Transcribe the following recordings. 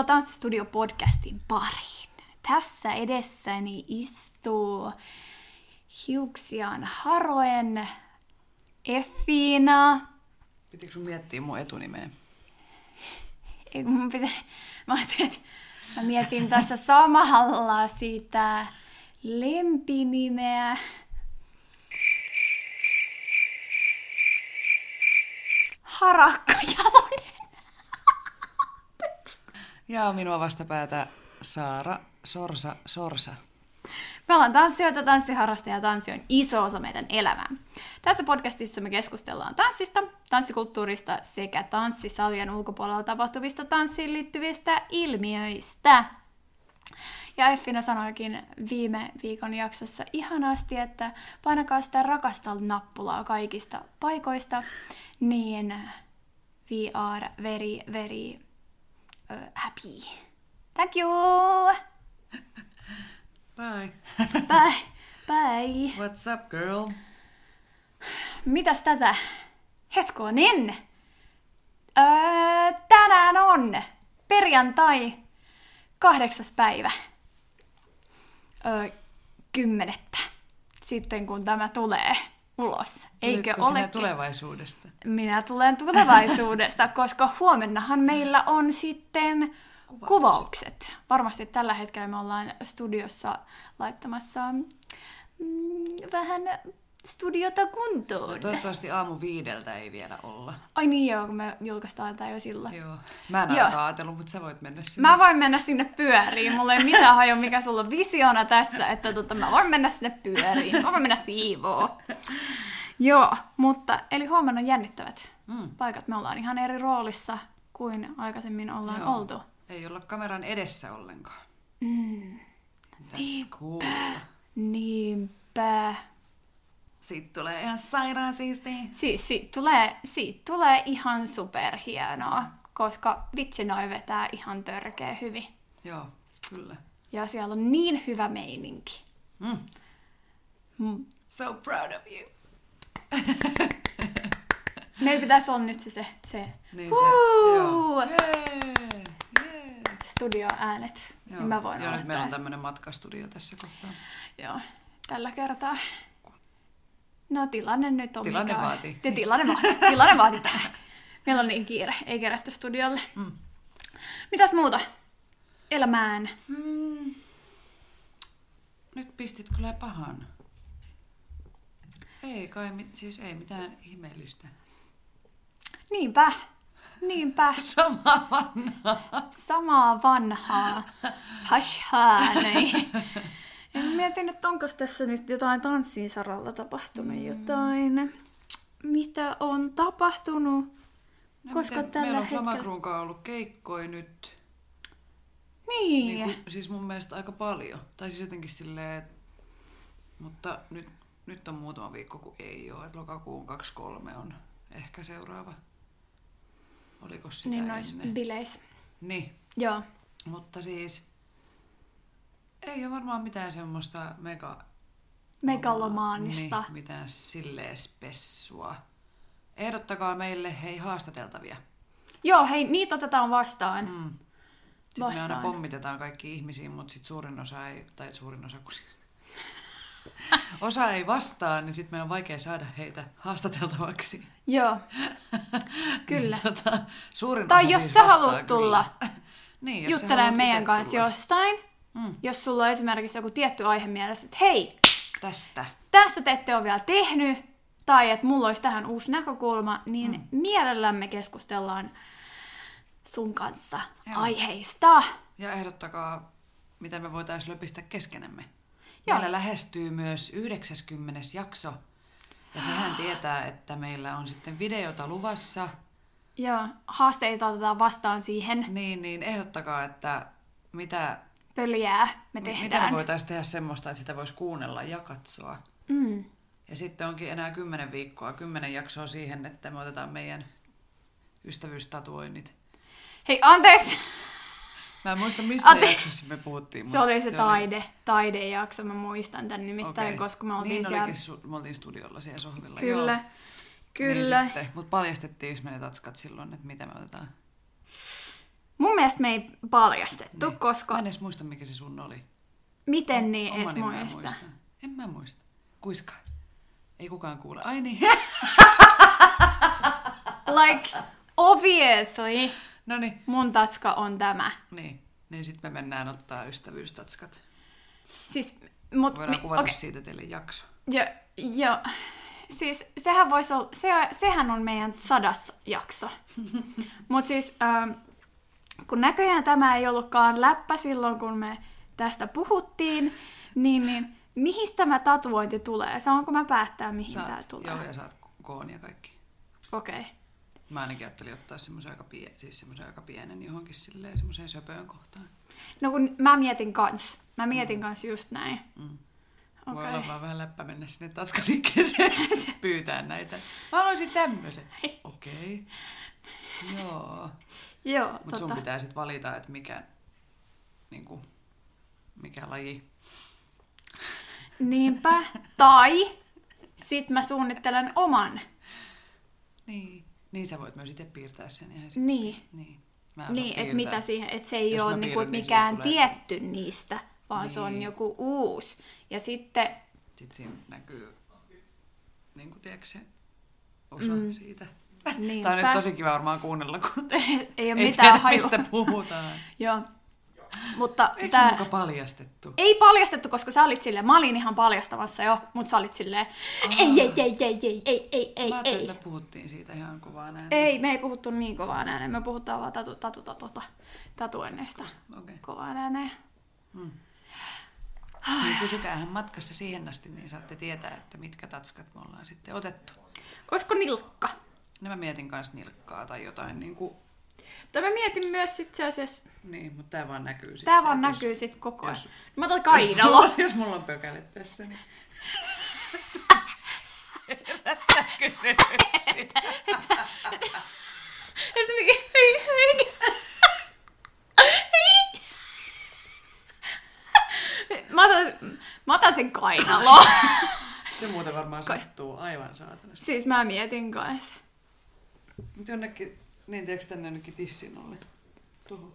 tervetuloa Tanssistudio podcastin pariin. Tässä edessäni istuu hiuksiaan haroen Effiina. Pitikö sun miettiä mun etunimeä? Ei, mun pitä... Mä ajattelin, että mä mietin tässä samalla sitä lempinimeä. Harakka Jalonen. Ja minua vastapäätä Saara Sorsa Sorsa. Me ollaan tanssijoita, tanssiharrastajia ja tanssi on iso osa meidän elämää. Tässä podcastissa me keskustellaan tanssista, tanssikulttuurista sekä tanssisalien ulkopuolella tapahtuvista tanssiin liittyvistä ilmiöistä. Ja Effina sanoikin viime viikon jaksossa ihanasti, että painakaa sitä rakasta nappulaa kaikista paikoista, niin we are very, very uh, happy. Thank you! Bye. Bye! Bye! What's up, girl? Mitäs tässä? Hetkonen! Öö, tänään on perjantai, kahdeksas päivä. Öö, kymmenettä. Sitten kun tämä tulee ulos. Eikö Tulitko ole? tulevaisuudesta? Minä tulen tulevaisuudesta, koska huomennahan meillä on sitten kuvaukset. kuvaukset. Varmasti tällä hetkellä me ollaan studiossa laittamassa mm, vähän studiota kuntoon. No, toivottavasti aamu viideltä ei vielä olla. Ai niin joo, kun me julkaistaan tämä jo silloin. Joo. Mä en Joo. ainakaan ajatellut, mutta sä voit mennä sinne. Mä voin mennä sinne pyöriin. Mulla ei mitään haju, mikä sulla on visiona tässä, että tota, mä voin mennä sinne pyöriin. Mä voin mennä siivoo. Joo, mutta eli huomenna on jännittävät Mm. paikat. Me ollaan ihan eri roolissa kuin aikaisemmin ollaan Joo. oltu. Ei olla kameran edessä ollenkaan. Mm, That's cool. niinpä. Siitä tulee ihan sairaan siistiä. Siis siitä tulee, siitä tulee ihan superhienoa, koska vitsi noi vetää ihan törkeä hyvin. Joo, kyllä. Ja siellä on niin hyvä meininki. Mm. Mm. So proud of you. Meillä pitäisi olla nyt se, se, se Niin se, Huu! joo. Jee, jee. studioäänet. Niin mä voin Joo, meillä on tämmönen matkastudio tässä kohtaa. Joo, tällä kertaa. No tilanne nyt on Tilanne mikä vaatii. Ja tilanne vaatii. Tilanne vaatii tämä. Meillä on niin kiire, ei kerätty studiolle. Mm. Mitäs muuta? Elämään. Mm. Nyt pistit kyllä pahan. Ei kai, siis ei mitään ihmeellistä. Niinpä. Niinpä. Sama vanha. Samaa vanhaa. Hashaa, näin. Mietin, että onko tässä nyt jotain tanssin saralla tapahtunut Mm. jotain. Mitä on tapahtunut? No Koska miten- tällä Meillä on hetkellä- Flamakruun kanssa ollut keikkoi nyt. Niin. Niin kuin, siis mun mielestä aika paljon. Tai siis jotenkin silleen, mutta nyt, nyt on muutama viikko, kun ei ole. Et lokakuun 23 on ehkä seuraava. Oliko sitä niin nois bileissä. Niin, Joo. mutta siis ei ole varmaan mitään semmoista mega... Megalomaanista. Niin, mitään silleen spessua. Ehdottakaa meille hei haastateltavia. Joo, hei, niitä otetaan vastaan. Mm. Sitten me aina Vastaan. pommitetaan kaikki ihmisiä, mutta sitten suurin osa ei, tai suurin osa, kun siis osa ei vastaa, niin sitten meidän on vaikea saada heitä haastateltavaksi. Joo, kyllä. Niin, tota, suurin Tai osa jos siis sä haluat tulla niin, jos juttelemaan meidän kanssa tulla. jostain, Mm, jos sulla on esimerkiksi joku tietty aihe mielessä, että hei, tästä. tässä te ette ole vielä tehnyt, tai että mulla olisi tähän uusi näkökulma, niin mm. mielellämme keskustellaan sun kanssa Joo. aiheista. Ja ehdottakaa, mitä me voitaisiin löpistä keskenemme. Joo. Meillä lähestyy myös 90. jakso. Ja sehän tietää, että meillä on sitten videota luvassa. Joo, haasteita otetaan vastaan siihen. Niin, niin ehdottakaa, että mitä, Pöljää me mitä tehdään. me voitaisiin tehdä semmoista, että sitä voisi kuunnella ja katsoa. Mm. Ja sitten onkin enää kymmenen viikkoa, kymmenen jaksoa siihen, että me otetaan meidän ystävyystatuoinnit. Hei, anteeksi! Mä en muista, mistä Ante- jaksossa me puhuttiin. Se oli se taide, taidejakso, mä muistan tämän nimittäin, Okei. koska me oltiin niin siellä... su- me oltiin studiolla siellä sohvilla. Kyllä, Joo. kyllä. Niin mutta paljastettiinko me ne tatskat silloin, että mitä me otetaan? Mielestä me ei paljastettu, Niin. koska Mä en edes muista, mikä se sun oli. miten niin Oma et muista. En mä muista. Kuiska. Ei kukaan kuule. Ai niin. Like, obviously, no niin. mun tatska on tämä. Niin. Niin sitten me mennään ottaa ystävyystatskat. Siis, mut, Voidaan mi- kuvata okei. siitä teille jakso. Jo, jo. Siis sehän voisi olla, se, sehän on meidän sadas jakso. Mutta siis, ähm, kun näköjään tämä ei ollutkaan läppä silloin, kun me tästä puhuttiin, niin, niin mihin tämä tatuointi tulee? Saanko mä päättää, mihin tämä Saat, tulee? joo, ja saat koon ja kaikki. Okei. Okay. Mä ainakin ajattelin ottaa semmoisen aika, pie- siis semmoisen aika pienen johonkin silleen, semmoiseen söpöön kohtaan. No kun mä mietin kans. Mä mietin kans just näin. Mm. Voi Okei. olla vaan vähän läppä mennä sinne taskaliikkeeseen pyytää näitä. Mä haluaisin tämmöisen. Okei. Okay. Joo. Joo, Mutta sun tota. pitää sitten valita, että mikä, niinku, mikä laji. Niinpä. Tai sit mä suunnittelen oman. Niin. Niin sä voit myös itse piirtää sen ihan sitten. Niin. Niin. Mä Niin, että mitä siihen, että se ei Jos ole niinku piirrän, niin mikään tulee- tietty niistä, vaan se on Niin. joku uusi. Ja sitten, Sitten siinä näkyy, niin kuin tiedätkö se osa mm. siitä. Niinpä. Tämä on nyt tosi kiva varmaan kuunnella, kun ei ole ei mitään tiedä, hajua. mistä puhutaan. Joo. Mutta Eikö tää... muka paljastettu? Ei paljastettu, koska sä olit silleen, mä olin ihan paljastamassa jo, mutta sä olit silleen, ei, ei, ei, ei, ei, ei, ei, ei, Mä ajattelin, ei. että me puhuttiin siitä ihan kovaa näin. Ei, me ei puhuttu niin kovaa ääneen, me puhutaan vaan tatu, tatu, tatu, tatu, tatuenneista Okei. kovaa ääneen. Hmm. Niin pysykäähän matkassa siihen asti, niin saatte tietää, että mitkä tatskat me ollaan sitten otettu. Olisiko nilkka? No mä mietin kanssa nilkkaa tai jotain niin kuin, Tai mä mietin myös itse asiassa, niin, mutta tää vaan näkyy sitten. tää vaan että jos- näkyy sit koko ajan. jos- Mä otan Jos mulla, kainalo. jos mulla on pökäle tässä, niin... Herättää kysymyksiä. Että mikä, mikä, mikä. Mä otan, mä otan sen kainalo. Se muuten varmaan sattuu aivan saatanasti. siis mä mietin kanssa. Mutta jonnekin, niin tiedätkö tänne jonnekin tissin alle? Tuohon.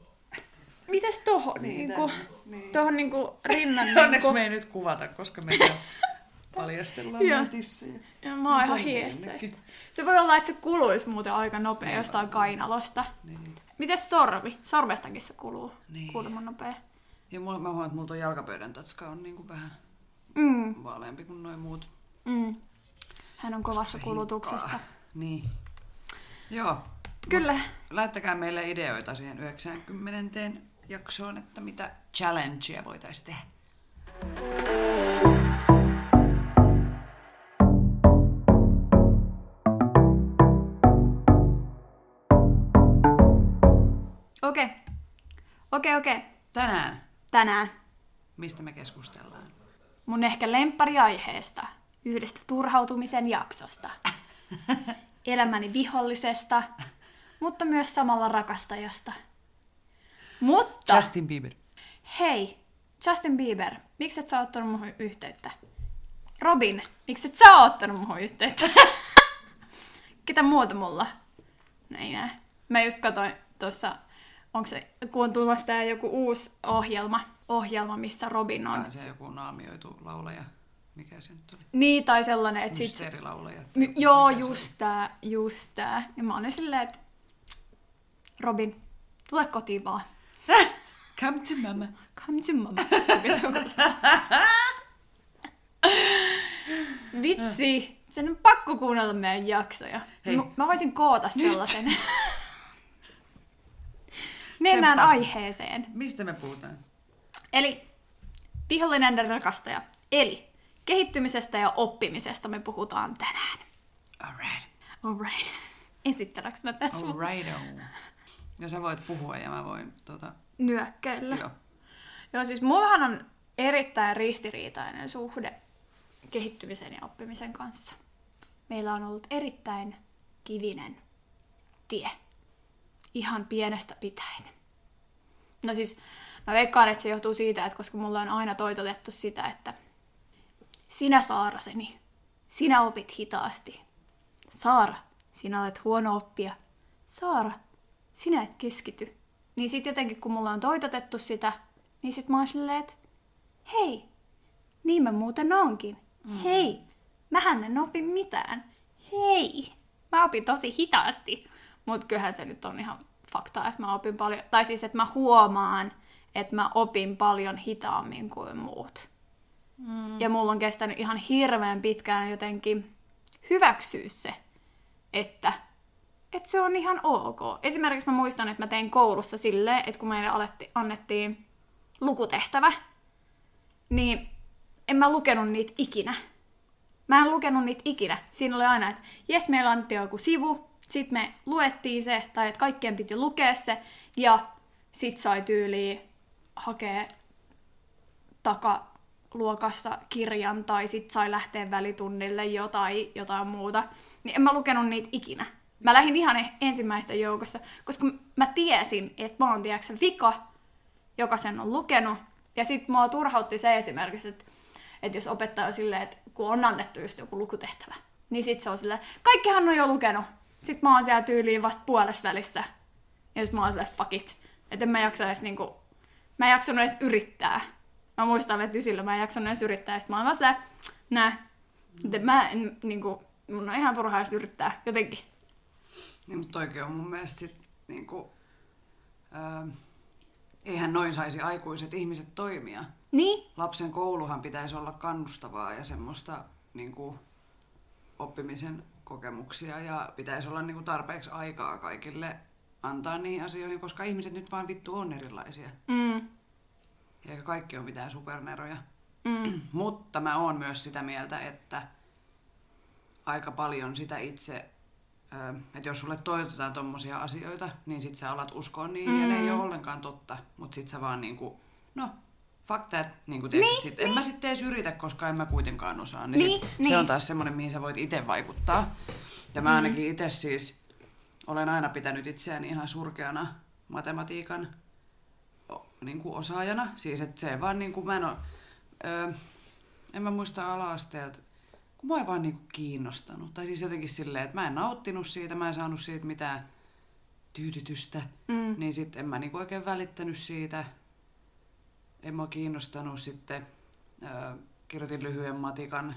Mitäs tohon Niin, niinku, niin. tohon niinku rinnan Onneksi niinku. me ei nyt kuvata, koska meitä paljastellaan meidän tissejä. Ja mä oon ihan Tänne hiessä. Se voi olla, että se kuluisi muuten aika nopea Niin jostain kainalosta. Niin. Mites sormi? Sormestakin se kuluu Niin. kuulemma nopea. Ja mulla, mä huomaan, että mulla jalkapöydän tatska on niinku vähän Mm, vaaleampi kuin noin muut. mm. Hän on kovassa Se kulutuksessa. Niin. Joo. Kyllä. Lähettäkää meille ideoita siihen 90. jaksoon, että mitä challengea voitaisiin tehdä. Okei. Okei, okei. Tänään, Tänään mistä me keskustellaan? mun ehkä lemppariaiheesta, yhdestä turhautumisen jaksosta, elämäni vihollisesta, mutta myös samalla rakastajasta. Mutta, Justin Bieber. hei, Justin Bieber, miksi et sä ottanut muhun yhteyttä? Robin, miksi et sä ottanut muhun yhteyttä? Ketä muuta mulla? No ei näe. Mä just katsoin tuossa, onko se, kun on tulossa tää joku uusi ohjelma, ohjelma, missä Robin on. Ah, se joku naamioitu laulaja. Mikä se nyt oli? Niin, tai sellainen, että sit... Mysteerilaulaja. tai My, joo, just tää, just tää. Ja mä olin silleen, että Robin, tule kotiin vaan. Come to mama. Come to mama. Vitsi, sen on pakko kuunnella meidän jaksoja. Hei. Mä, voisin koota sellaisen. Mennään Tsemppaas. aiheeseen. Mistä me puhutaan? Eli vihollinen ja rakastaja. Eli kehittymisestä ja oppimisesta me puhutaan tänään. Alright. Alright. Esittääks mä tässä? Alright. Ja sä voit puhua ja mä voin tota... Nyökkäillä. Joo. Joo, siis mullahan on erittäin ristiriitainen suhde kehittymisen ja oppimisen kanssa. Meillä on ollut erittäin kivinen tie. Ihan pienestä pitäen. No siis, mä veikkaan, että se johtuu siitä, että koska mulla on aina toitotettu sitä, että sinä Saaraseni, sinä opit hitaasti. Saara, sinä olet huono oppija. Saara, sinä et keskity. Niin sit jotenkin kun mulla on toitotettu sitä, niin sit mä oon silleen, että hei, niin mä muuten onkin. Mm. Hei, mähän en opi mitään. Hei, mä opin tosi hitaasti. Mut kyllähän se nyt on ihan fakta, että mä opin paljon, tai siis että mä huomaan, että mä opin paljon hitaammin kuin muut. Mm. Ja mulla on kestänyt ihan hirveän pitkään jotenkin hyväksyä se, että, että se on ihan ok. Esimerkiksi mä muistan, että mä tein koulussa silleen, että kun meille aletti, annettiin lukutehtävä, niin en mä lukenut niitä ikinä. Mä en lukenut niitä ikinä. Siinä oli aina, että jes, meillä annettiin joku sivu, sitten me luettiin se, tai että kaikkien piti lukea se, ja sit sai tyyliin hakea takaluokasta kirjan, tai sit sai lähteä välitunnille jotain, jotain muuta. Niin en mä lukenut niitä ikinä. Mä lähdin ihan ensimmäistä joukossa, koska mä tiesin, että mä oon tiedätkö, vika, joka sen on lukenut. Ja sit mua turhautti se esimerkiksi, että, että jos opettaja on silleen, että kun on annettu just joku lukutehtävä, niin sit se on silleen, kaikkihan on jo lukenut. Sit mä oon siellä tyyliin vasta puolessa välissä. Ja sit mä oon silleen, fuck it. Että en mä jaksa edes niinku, mä en jaksanut edes yrittää. Mä muistan, että ysillä mä en jaksanut edes yrittää. Ja sit mä oon vaan silleen, nää. Että mä en niinku, mun on ihan turhaa edes yrittää jotenkin. Niin, mutta toikin on mun mielestä sit niinku, ää, eihän noin saisi aikuiset ihmiset toimia. Niin? Lapsen kouluhan pitäisi olla kannustavaa ja semmoista niinku, oppimisen kokemuksia ja pitäisi olla niinku, tarpeeksi aikaa kaikille antaa niihin asioihin, koska ihmiset nyt vaan vittu on erilaisia. Mm. Eikä kaikki ole mitään superneroja. Mm. Mutta mä oon myös sitä mieltä, että aika paljon sitä itse, että jos sulle toitotetaan tommosia asioita, niin sit sä alat uskoa niihin mm. ja ne ei ole ollenkaan totta. Mut sit sä vaan niinku, no, fuck that, niin kuin Niin, sit, en mä sitten edes yritä, koska en mä kuitenkaan osaa. Niin, Niin, sit, niin. se on taas semmoinen, mihin sä voit itse vaikuttaa. Ja mä ainakin itse siis olen aina pitänyt itseäni ihan surkeana matematiikan niin kuin osaajana. Siis että se vaan niin kuin, mä en oo, ö, en mä muista ala-asteelta, kun mua ei vaan niin kuin kiinnostanut. Tai siis jotenkin silleen, että mä en nauttinut siitä, mä en saanut siitä mitään tyydytystä. Mm. Niin sitten en mä niinku oikein välittänyt siitä. En mä kiinnostanut sitten. Öö, kirjoitin lyhyen matikan.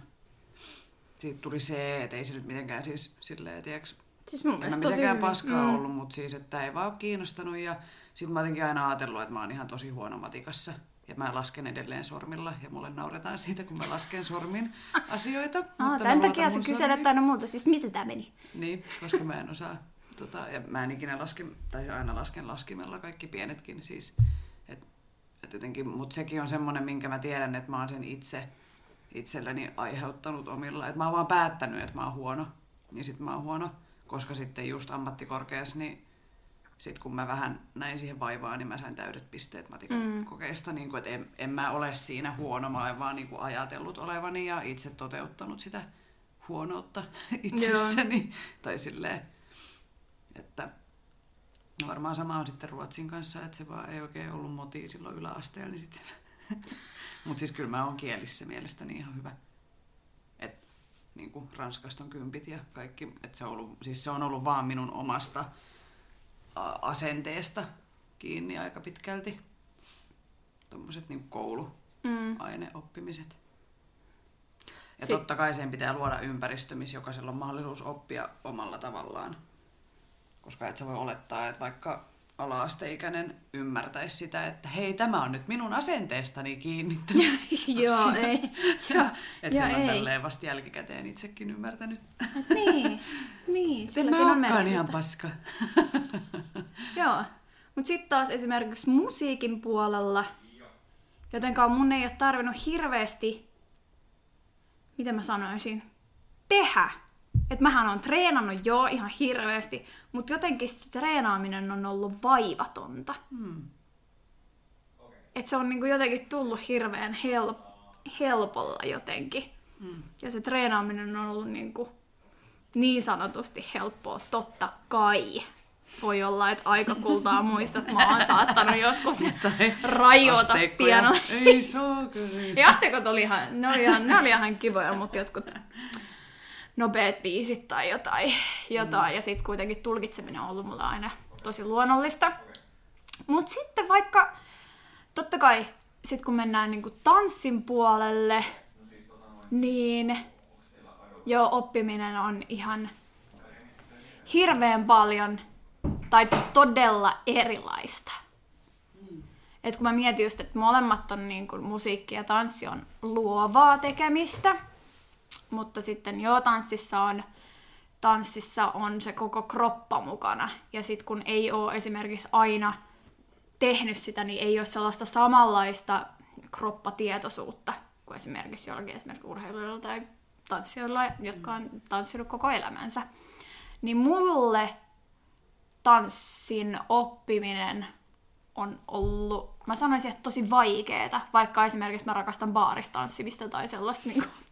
Siitä tuli se, että ei se nyt mitenkään siis silleen, tiiäks, Siis mun en tosi mitenkään hyvin. paskaa Mm. ollut, mutta siis, että ei vaan ole kiinnostanut. Ja sitten mä jotenkin aina ajatellut, että mä oon ihan tosi huono matikassa. Ja mä lasken edelleen sormilla ja mulle nauretaan siitä, kun mä lasken sormin asioita. Aa, mutta mä tämän takia sä kyselet aina multa, siis miten tää meni? Niin, koska mä en osaa. Tota, ja mä en ikinä laske, tai aina lasken laskimella kaikki pienetkin siis. Et, et jotenkin, mut sekin on semmonen, minkä mä tiedän, että mä oon sen itse itselleni aiheuttanut omilla. Että mä oon vaan päättänyt, että mä oon huono. Niin sit mä oon huono. Koska sitten just ammattikorkeassa, niin sit kun mä vähän näin siihen vaivaa, niin mä sain täydet pisteet matikan Mm. kokeesta. Niin kun, et en, en, mä ole siinä huono, mä olen vaan niin kuin ajatellut olevani ja itse toteuttanut sitä huonoutta itsessäni. Tai silleen, että no varmaan sama on sitten Ruotsin kanssa, että se vaan ei oikein ollut moti silloin yläasteella. Niin sit se... Mutta siis kyllä mä oon kielissä mielestäni ihan hyvä. Et, niin kuin Ranskasta on kympit ja kaikki. Et se, on ollut, siis se on ollut vaan minun omasta asenteesta kiinni aika pitkälti. Tuommoiset niin kouluaineoppimiset. Ja Si- totta kai sen pitää luoda ympäristö, missä jokaisella on mahdollisuus oppia omalla tavallaan. Koska et sä voi olettaa, että vaikka ala-asteikäinen ymmärtäisi sitä, että hei, tämä on nyt minun asenteestani kiinni. Joo, ei. Joo, Että sen on tälleen vasta jälkikäteen itsekin ymmärtänyt. Niin, niin, silläkin mä on oonkaan ihan paska. Joo, mutta sitten taas esimerkiksi musiikin puolella, jotenkaan mun ei ole tarvinnut hirveästi miten mä sanoisin, tehdä. Että mähän on treenannut jo ihan hirveästi, mutta jotenkin se treenaaminen on ollut vaivatonta. Hmm. Että se on niinku jotenkin tullut hirveän help, helpolla jotenkin. Hmm. Ja se treenaaminen on ollut niinku niin sanotusti helppoa, totta kai. Voi olla, että aikakultaa muistat, mä oon saattanut joskus rajoita pianolla. Ei saakeli. Ja asteikot oli ihan, ne oli ihan, ne oli ihan kivoja, mutta jotkut nopeat biisit tai jotain. jotain. Ja sitten kuitenkin tulkitseminen on ollut mulla aina tosi luonnollista. Mutta sitten vaikka, totta kai, sit kun mennään niinku tanssin puolelle, niin jo oppiminen on ihan hirveän paljon tai todella erilaista. Et kun mä mietin just, että molemmat on niin kuin musiikki ja tanssi on luovaa tekemistä, mutta sitten joo, tanssissa on, tanssissa on se koko kroppa mukana. Ja sitten kun ei ole esimerkiksi aina tehnyt sitä, niin ei ole sellaista samanlaista kroppatietoisuutta kuin esimerkiksi jollakin esimerkiksi urheilijoilla tai tanssijoilla, jotka on tanssinut koko elämänsä. Niin mulle tanssin oppiminen on ollut, mä sanoisin, että tosi vaikeeta, vaikka esimerkiksi mä rakastan baaristanssimista tai sellaista niin kuin,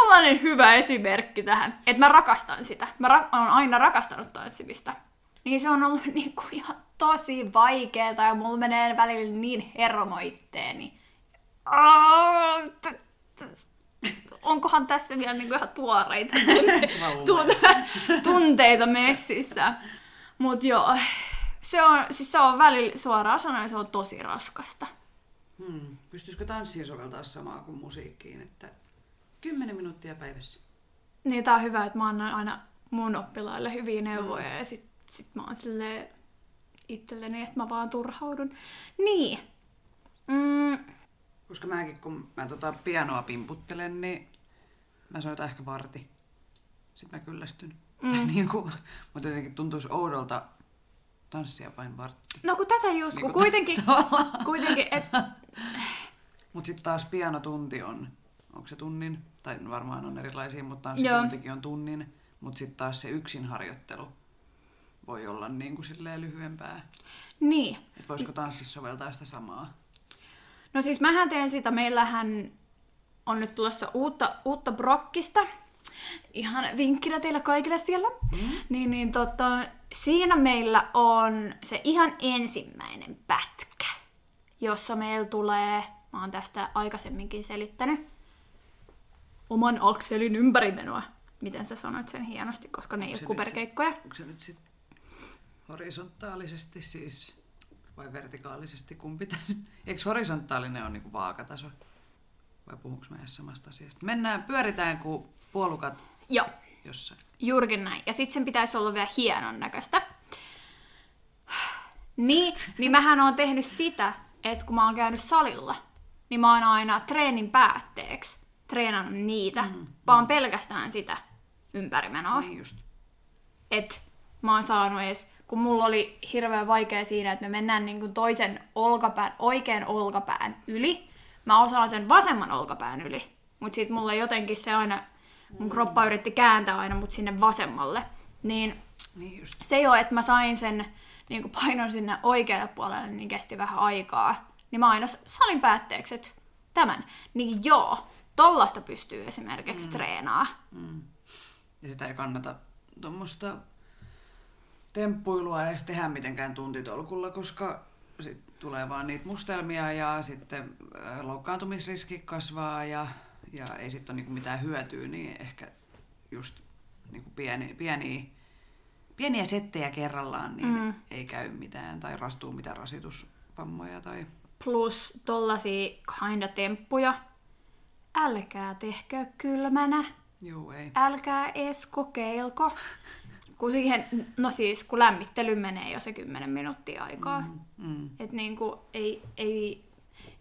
tällainen hyvä esimerkki tähän, että mä rakastan sitä. Mä ra- olen aina rakastanut tanssimista. Niin se on ollut niin kuin ihan tosi vaikeeta ja mulla menee välillä niin hermo itteeni. Aa, t- t- Onkohan tässä vielä niin kuin ihan tuoreita tunte- tun- tunteita messissä? Mut joo, se on, siis se on välillä suoraan sanoen, se on tosi raskasta. Hmm. Pystyisikö tanssiin soveltaa samaa kuin musiikkiin, että 10 minuuttia päivässä? Niin tää on hyvä, että mä annan aina mun oppilaille hyviä neuvoja ja sit, sit mä oon silleen itselleni, että mä vaan turhaudun. Niin. Mm, Koska mäkin, kun mä tota pianoa pimputtelen, niin mä soitan ehkä varti. Sitten mä kyllästyn. Mm. Niin kuin, mutta jotenkin tuntuisi oudolta tanssia vain vartti. no kun tätä just, kun Niin kuin kuitenkin, kuitenkin et, Mutta sitten taas pianotunti on, onko se tunnin, tai varmaan on erilaisia, mutta tanssituntikin on tunnin. Mutta sitten taas se yksin harjoittelu voi olla niin kuin silleen lyhyempää. niin. Että voisiko tanssissa soveltaa sitä samaa? No siis mähän teen sitä, meillähän on nyt tulossa uutta, uutta brokkista. Ihan vinkkinä teille kaikille siellä. Mm. Niin, niin tota, siinä meillä on se ihan ensimmäinen pätkä, jossa meillä tulee, mä oon tästä aikaisemminkin selittänyt, oman akselin ympärimenoa. Miten sä sanoit sen hienosti, koska ne ei Onko ole se kuperkeikkoja. Onko se nyt sitten horisontaalisesti siis vai vertikaalisesti kumpi? Eikö horisontaalinen ole niinku vaakataso? Vai puhunko mä edes samasta asiasta? Mennään, pyöritään kuin puolukat Joo. jossain. Juurikin näin. Ja sitten sen pitäisi olla vielä hienon näköistä. Niin, niin mähän oon tehnyt sitä, että kun mä oon käynyt salilla, niin mä oon aina treenin päätteeksi treenannut niitä, mm, vaan pelkästään sitä ympärimenoa. Niin just. Et mä oon saanut edes, kun mulla oli hirveän vaikea siinä, että me mennään niin kuin toisen olkapään, oikean olkapään yli. Mä osaan sen vasemman olkapään yli, mutta sitten mulla jotenkin se aina, mun kroppa yritti kääntää aina mut sinne vasemmalle. Niin Niin just. se jo, että mä sain sen niin kuin painon sinne oikealle puolelle, niin kesti vähän aikaa. Niin mä aina salin päätteeksi, että tämän. Niin joo, tollasta pystyy esimerkiksi mm. treenaa. Mm. Ja sitä ei kannata tuommoista temppuilua edes tehdä mitenkään tuntitolkulla, koska sit tulee vaan niitä mustelmia ja sitten äh, loukkaantumisriski kasvaa ja, ja ei sitten ole niinku mitään hyötyä, niin ehkä just niinku pieni, pieniä, pieniä settejä kerrallaan niin mm. ei käy mitään tai rastuu mitään rasitusvammoja tai Plus tollasia kinda temppuja. Älkää tehkö kylmänä. juu ei. Älkää edes kokeilko. Kun siihen, no siis, kun lämmittely menee jo se 10 minuuttia aikaa. Mm. Mm. Et niinku ei, ei,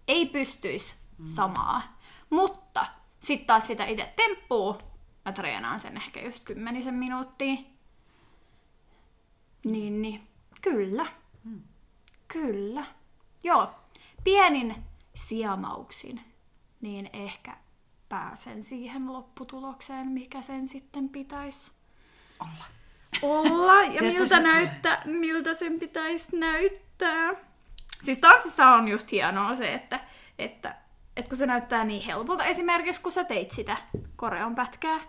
ei pystyisi mm. samaa. Mutta sitten taas sitä itse temppuu, mä treenaan sen ehkä just kymmenisen minuuttia. Niin, niin. Kyllä. Mm. Kyllä. Joo. Pienin siamauksin, niin ehkä pääsen siihen lopputulokseen, mikä sen sitten pitäisi Olla. olla ja miltä, näyttää, miltä sen pitäisi näyttää. Siis tanssissa on just hienoa se, että, että, että kun se näyttää niin helpolta, esimerkiksi kun sä teit sitä koreon pätkää,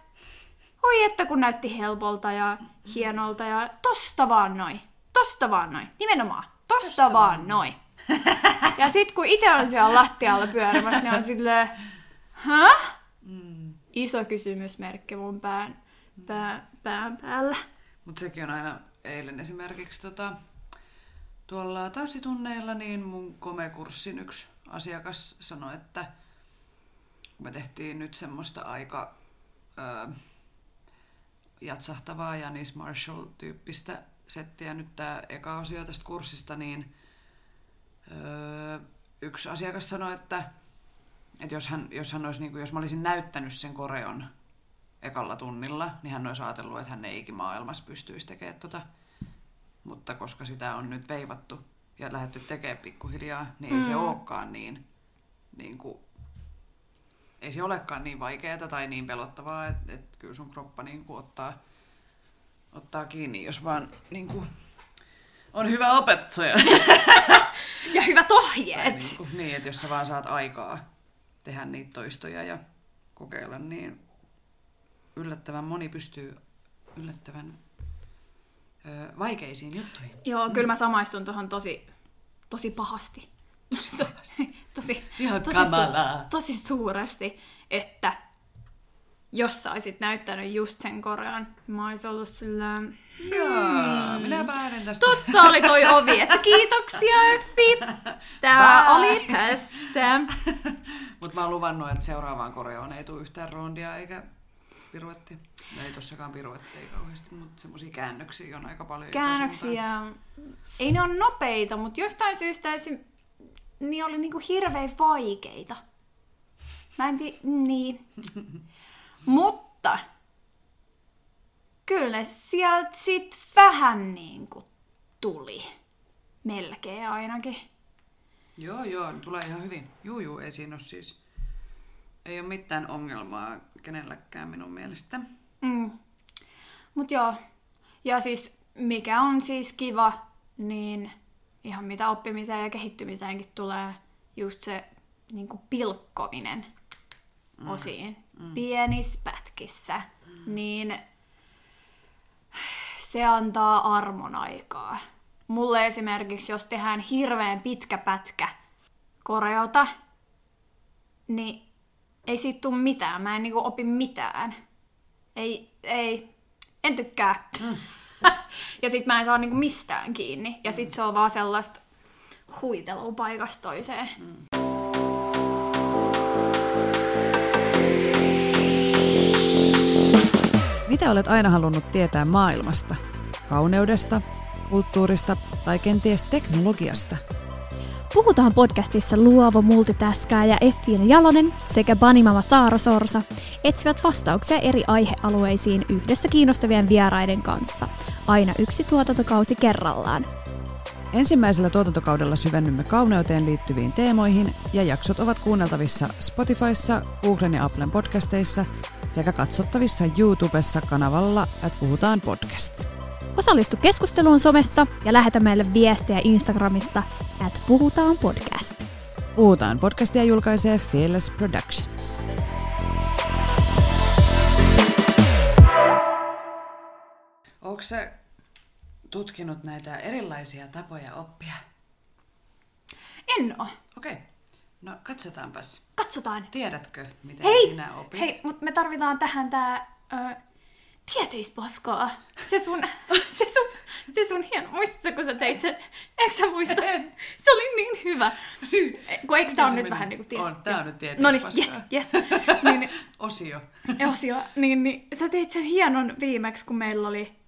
oi että kun näytti helpolta ja hienolta ja tosta vaan noin, tosta vaan noin, nimenomaan, tosta, tosta vaan noin. ja sit kun itse on siellä lattialla pyörimässä, niin on silleen, Häh? Mm. Iso kysymysmerkki mun pään, pää, pään päällä. Mutta sekin on aina eilen esimerkiksi tota, tuolla tanssitunneilla, niin mun komekurssin yksi asiakas sanoi, että me tehtiin nyt semmoista aika ö, jatsahtavaa Janis Marshall-tyyppistä settiä nyt tämä eka osio tästä kurssista, niin ö, yksi asiakas sanoi, että, että jos, hän, jos, hän olisi, niin kuin, jos mä olisin näyttänyt sen koreon ekalla tunnilla, niin hän olisi ajatellut, että hän ei ikimaailmassa pystyisi tekemään tota. Mutta koska sitä on nyt veivattu ja lähdetty tekemään pikkuhiljaa, niin ei se Mm. olekaan niin, niin kuin, ei se olekaan niin vaikeaa tai niin pelottavaa, että, että kyllä sun kroppa niin kuin ottaa, ottaa kiinni, jos vaan niin kuin, on hyvä opettaja. Ja hyvät Tai ohjeet! niin, kuin, niin, että jos sä vaan saat aikaa tehdä niitä toistoja ja kokeilla, niin yllättävän moni pystyy yllättävän ö, vaikeisiin juttuihin. Joo, kyllä mä samaistun tuohon tosi, tosi pahasti. Tosi tosi, tosi, kamalaa. tosi suuresti, että jos sä olisit näyttänyt just sen korean, mä olisin ollut sillä... Joo, minäpä lähden tästä. Tossa oli toi ovi, että kiitoksia Effi. Tää Bye. oli tässä. Mutta mä oon luvannut, että seuraavaan koreoon ei tule yhtään rondia eikä piruetti. Ei tossakaan piruetteja kauheasti, mutta semmoisia käännöksiä on aika paljon. Käännöksiä. Ei ne ole nopeita, mutta jostain syystä esim... niin oli niinku hirveän vaikeita. Mä en tii... Niin. mutta kyllä ne sieltä sit vähän niinku tuli. Melkein ainakin. Joo, joo, tulee ihan hyvin. Juu, juu, ei siinä ole siis... Ei ole mitään ongelmaa kenelläkään minun mielestä. Mm. Mut joo. Ja siis mikä on siis kiva, niin ihan mitä oppimiseen ja kehittymiseenkin tulee, just se niin pilkkominen mm. osiin mm. pienissä pätkissä, mm. niin se antaa armon aikaa. Mulle esimerkiksi, jos tehdään hirveän pitkä pätkä koreota, niin ei siitä tule mitään. Mä en niinku opi mitään. Ei, ei, en tykkää. Mm. ja sit mä en saa niinku mistään kiinni. Ja sit se on vaan sellaista huitelua paikasta toiseen. Mm. Mitä olet aina halunnut tietää maailmasta? Kauneudesta, kulttuurista tai kenties teknologiasta? Puhutaan podcastissa luova multitaskaaja Effiina Jalonen sekä Banimama Saara Sorsa etsivät vastauksia eri aihealueisiin yhdessä kiinnostavien vieraiden kanssa, aina yksi tuotantokausi kerrallaan. Ensimmäisellä tuotantokaudella syvennymme kauneuteen liittyviin teemoihin ja jaksot ovat kuunneltavissa Spotifyssa, Googlen ja Applen podcasteissa sekä katsottavissa YouTubessa kanavalla että Puhutaan podcast. Osallistu keskusteluun somessa ja lähetä meille viestejä Instagramissa, että puhutaan podcast. Puhutaan podcastia julkaisee Fearless Productions. Onko se tutkinut näitä erilaisia tapoja oppia? En oo. Okei, no katsotaanpas. Katsotaan. Tiedätkö, miten Hei, sinä opit? hei, mutta me tarvitaan tähän tää ö, tieteispaskaa. Se sun, se sun, se sun hieno. Muistatko, kun sä teit sen? Eikö sä muista? Se oli niin hyvä. Kun eikö tää on nyt vähän niinku ties? On, tää on nyt No niin, tieteispaskaa. yes, yes. niin, niin, Osio. osio, niin, niin sä teit sen hienon viimeksi, kun meillä oli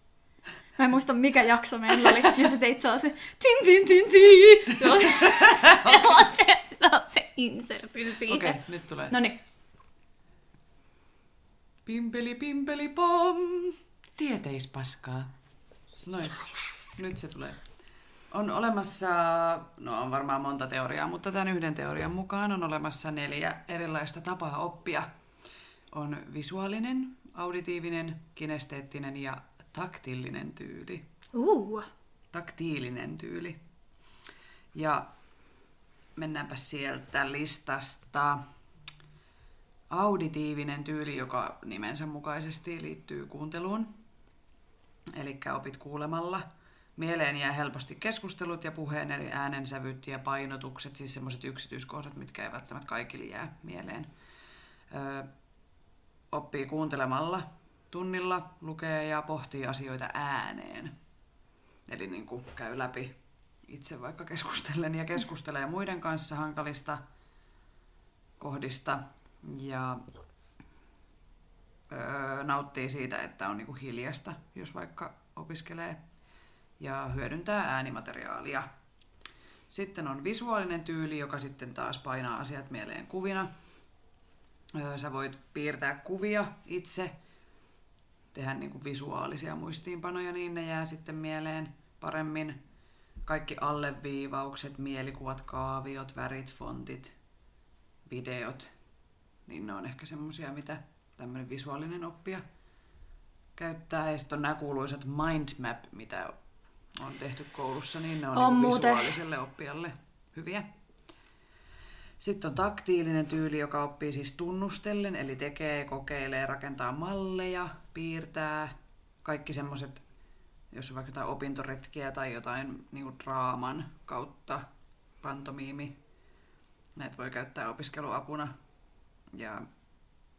Mä en muista mikä jakso meillä oli, ja sä teit sellaisen tin tin tin tin, sellaisen, sellaisen, sellaisen insertin siihen. Okei, okay, nyt tulee. No niin, Pimpeli, pimpeli, pom. Tieteispaskaa. Noin. Nyt se tulee. On olemassa, no on varmaan monta teoriaa, mutta tämän yhden teorian mukaan on olemassa neljä erilaista tapaa oppia. on visuaalinen, auditiivinen, kinesteettinen ja taktillinen tyyli. Uh. Taktiilinen tyyli. Ja mennäänpä sieltä listasta. Auditiivinen tyyli, joka nimensä mukaisesti liittyy kuunteluun. Eli opit kuulemalla. Mieleen jää helposti keskustelut ja puheen eri äänensävyt ja painotukset, siis semmoiset yksityiskohdat, mitkä ei välttämättä kaikille jää mieleen. Öö, oppii kuuntelemalla tunnilla, lukee ja pohtii asioita ääneen. Eli niin kuin käy läpi itse vaikka keskustellen ja keskustelee muiden kanssa hankalista kohdista ja öö, nauttii siitä, että on niin kuin hiljasta, jos vaikka opiskelee ja hyödyntää äänimateriaalia. Sitten on visuaalinen tyyli, joka sitten taas painaa asiat mieleen kuvina. Öö, sä voit piirtää kuvia itse, tehdä niin kuin visuaalisia muistiinpanoja, niin ne jää sitten mieleen paremmin. Kaikki alleviivaukset, mielikuvat, kaaviot, värit, fontit, videot, niin ne on ehkä semmosia, mitä tämmöinen visuaalinen oppija käyttää. Ja sitten on nämä kuuluisat mindmap, mitä on tehty koulussa, niin ne on, On niin muuten. visuaaliselle oppijalle hyviä. Sitten on taktiilinen tyyli, joka oppii siis tunnustellen, eli tekee, kokeilee, rakentaa malleja, piirtää, kaikki semmoiset, jos on vaikka jotain opintoretkiä tai jotain niin kuin draaman kautta, pantomiimi, näitä voi käyttää opiskeluapuna. Ja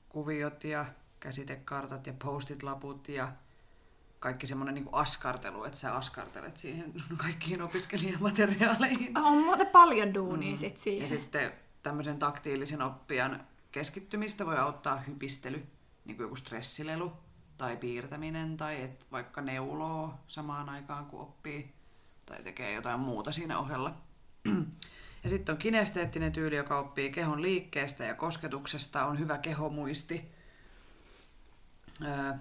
kuviot ja käsitekartat ja postit-laput ja kaikki semmoinen niin askartelu, että sä askartelet siihen kaikkiin opiskelijamateriaaleihin. On muuten paljon duunia mm. sit siihen. Ja sitten tämmöisen taktiilisen oppijan keskittymistä voi auttaa hypistely, niin kuin joku stressilelu tai piirtäminen tai et vaikka neuloo samaan aikaan kun oppii tai tekee jotain muuta siinä ohella. Ja sitten on kinesteettinen tyyli, joka oppii kehon liikkeestä ja kosketuksesta, on hyvä kehomuisti. Öö,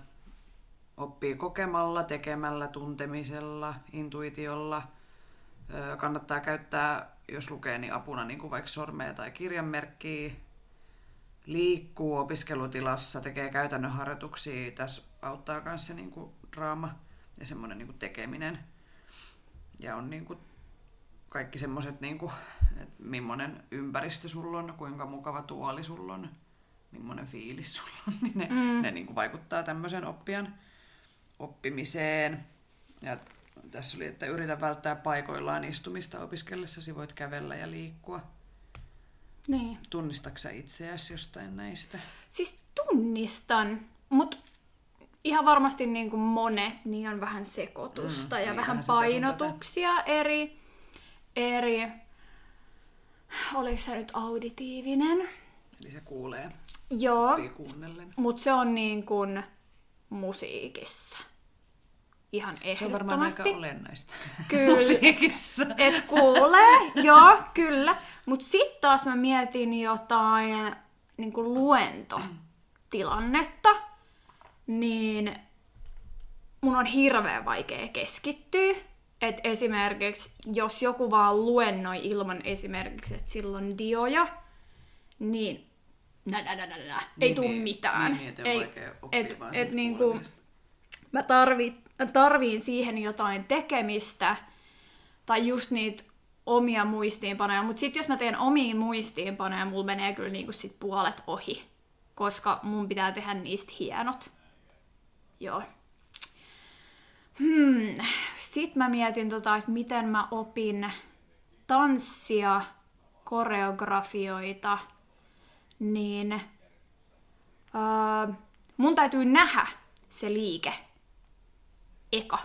oppii kokemalla, tekemällä, tuntemisella, intuitiolla. Öö, kannattaa käyttää, jos lukee, niin apuna niin kuin vaikka sormea tai kirjanmerkkiä. Liikkuu opiskelutilassa, tekee käytännön harjoituksia. Tässä auttaa myös se niin kuin draama ja semmoinen niin kuin tekeminen. Ja on niin kuin kaikki semmoiset, niin kuin, että millainen ympäristö sulla on, kuinka mukava tuoli sulla on, millainen fiilis sulla on, niin ne, mm. ne niin kuin vaikuttaa tämmöisen oppijan oppimiseen. Ja tässä oli, että yritä välttää paikoillaan istumista opiskellessasi, voit kävellä ja liikkua. Niin. Tunnistaksä itseäsi jostain näistä? Siis tunnistan, mutta ihan varmasti niin kuin monet, niin on vähän sekoitusta Mm, ja niin, vähän painotuksia eri, eri, oliko se nyt auditiivinen? Eli se kuulee, Joo, mutta se on niin kuin musiikissa. Ihan Se on varmaan aika ehdottomasti. olennaista. Kyllä. Musiikissa. Et kuulee, joo, kyllä. Mut sit taas mä mietin jotain niin kuin luentotilannetta, niin mun on hirveän vaikea keskittyä. Et esimerkiksi, jos joku vaan luennoi ilman esimerkiksi, että silloin dioja, niin nä, nä, nä, nä, nä, ei Niin, tuu niin, mitään. niin, että on ei, vaikea oppia et, vaan et niinku, kuulemisesta. Mä tarvit, tarviin siihen jotain tekemistä tai just niitä omia muistiinpanoja. Mutta sitten jos mä teen omia muistiinpanoja, mulla menee kyllä niinku sit puolet ohi, koska mun pitää tehdä niistä hienot. Joo. Hmm. Sitten mä mietin, tota, että miten mä opin tanssia, koreografioita, niin öö, mun täytyy nähdä se liike eka.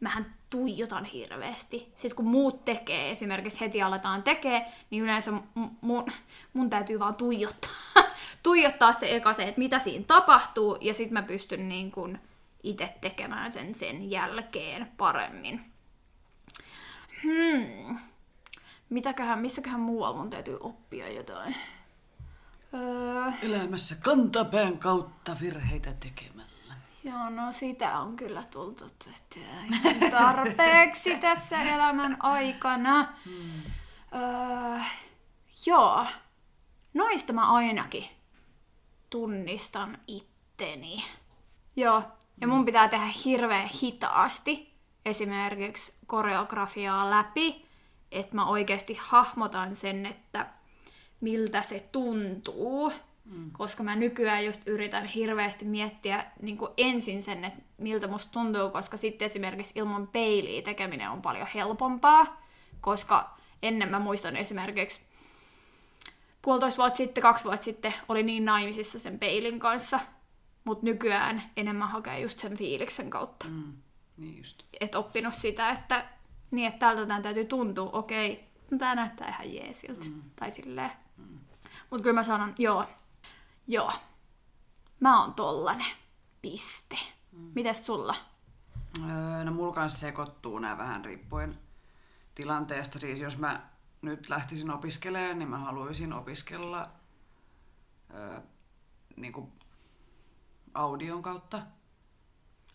Mähän tuijotan hirveästi. Sitten kun muut tekee, esimerkiksi heti aletaan tekee, niin yleensä mun, mun täytyy vaan tuijottaa. tuijottaa se eka se, että mitä siinä tapahtuu, ja sitten mä pystyn niin kun itse tekemään sen sen jälkeen paremmin. Hmm. Mitäköhän, missäköhän muualla mun täytyy oppia jotain? Öö, Elämässä kantapään kautta virheitä tekemällä. Joo, no sitä on kyllä tultu että tarpeeksi tässä elämän aikana. Hmm. Öö, joo, noista mä ainakin tunnistan itteni. Joo, ja mun pitää tehdä hirveän hitaasti esimerkiksi koreografiaa läpi, että mä oikeasti hahmotan sen, että miltä se tuntuu. Mm. Koska mä nykyään just yritän hirveästi miettiä niin kuin ensin sen, että miltä musta tuntuu, koska sitten esimerkiksi ilman peiliä tekeminen on paljon helpompaa. Koska ennen mä muistan esimerkiksi puolitoista vuotta sitten, kaksi vuotta sitten, oli niin naimisissa sen peilin kanssa, mutta nykyään enemmän hakee just sen fiiliksen kautta. Mm. Niin just. Et oppinut sitä, että niin, että tältä tämän täytyy tuntua, okei, no tää näyttää ihan jeesiltä. Mm. Tai silleen. Mm. Mutta kyllä mä sanon, joo, joo, mä oon tollanen. Piste. Mm. Mites sulla? Öö, no mulla kanssa sekoittuu nämä vähän riippuen tilanteesta. Siis jos mä nyt lähtisin opiskelemaan, niin mä haluaisin opiskella öö, niin kuin audion kautta.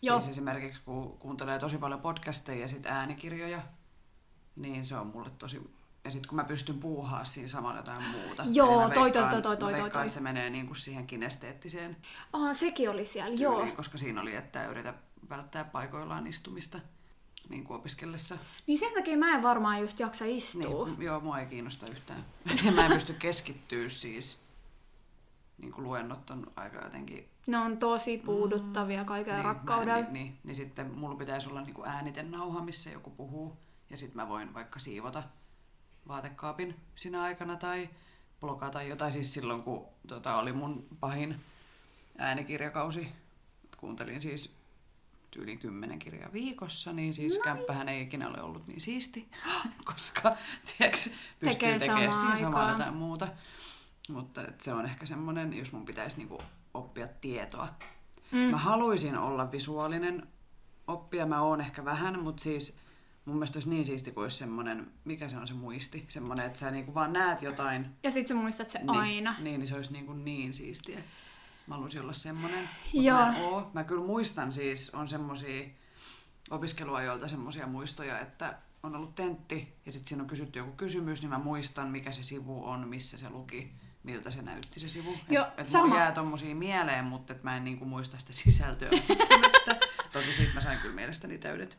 Joo. Siis esimerkiksi kun kuuntelee tosi paljon podcasteja ja sit äänikirjoja, niin se on mulle tosi... Ja sitten kun mä pystyn puuhaa siinä samalla jotain muuta. Joo, niin toi, toi, toi, toi, toi, toi, toi. että se menee niinku siihen kinesteettiseen Ah, sekin oli siellä, tyyliin, joo. koska siinä oli, että yritä välttää paikoillaan istumista niin kuin opiskellessa. Niin sen takia mä en varmaan just jaksa istua. Niin, joo, mua ei kiinnosta yhtään. Ja mä en pysty keskittyä siis. Niin kuin luennot on aika jotenkin... Ne on tosi puuduttavia kaikella niin, rakkaudella. Niin, niin, niin, sitten mulla pitäisi olla niin kuin äänitenauha, missä joku puhuu. Ja sitten mä voin vaikka siivota vaatekaapin sinä aikana tai blokata jotain. Siis silloin, kun tota, oli mun pahin äänikirjakausi. Kuuntelin siis yli kymmenen kirjaa viikossa, niin siis nice. kämppähän ei ikinä ole ollut niin siisti, koska tiiäks, pystyy Tekee tekemään siinä aikaan. jotain muuta. Mutta et se on ehkä semmoinen, jos mun pitäisi niinku oppia tietoa. Mm. Mä haluaisin olla visuaalinen oppija, mä oon ehkä vähän, mutta siis mun mielestä olisi niin siisti, kun olisi semmoinen, mikä se on se muisti, semmoinen, että sä niinku vaan näet jotain, Ja sit sä muistat se niin, aina. Niin, niin se olisi niin, kuin niin siistiä. Mä haluaisin olla semmonen, Joo. mutta mä en oo. Mä kyllä muistan siis, on semmosia opiskeluajoilta semmosia muistoja, että on ollut tentti ja sitten siinä on kysytty joku kysymys, niin mä muistan, mikä se sivu on, missä se luki, miltä se näytti se sivu. Joo, et, et sama. jää tommosia mieleen, mutta et mä en niinku muista sitä sisältöä. Toki siitä mä sain kyllä mielestäni täydet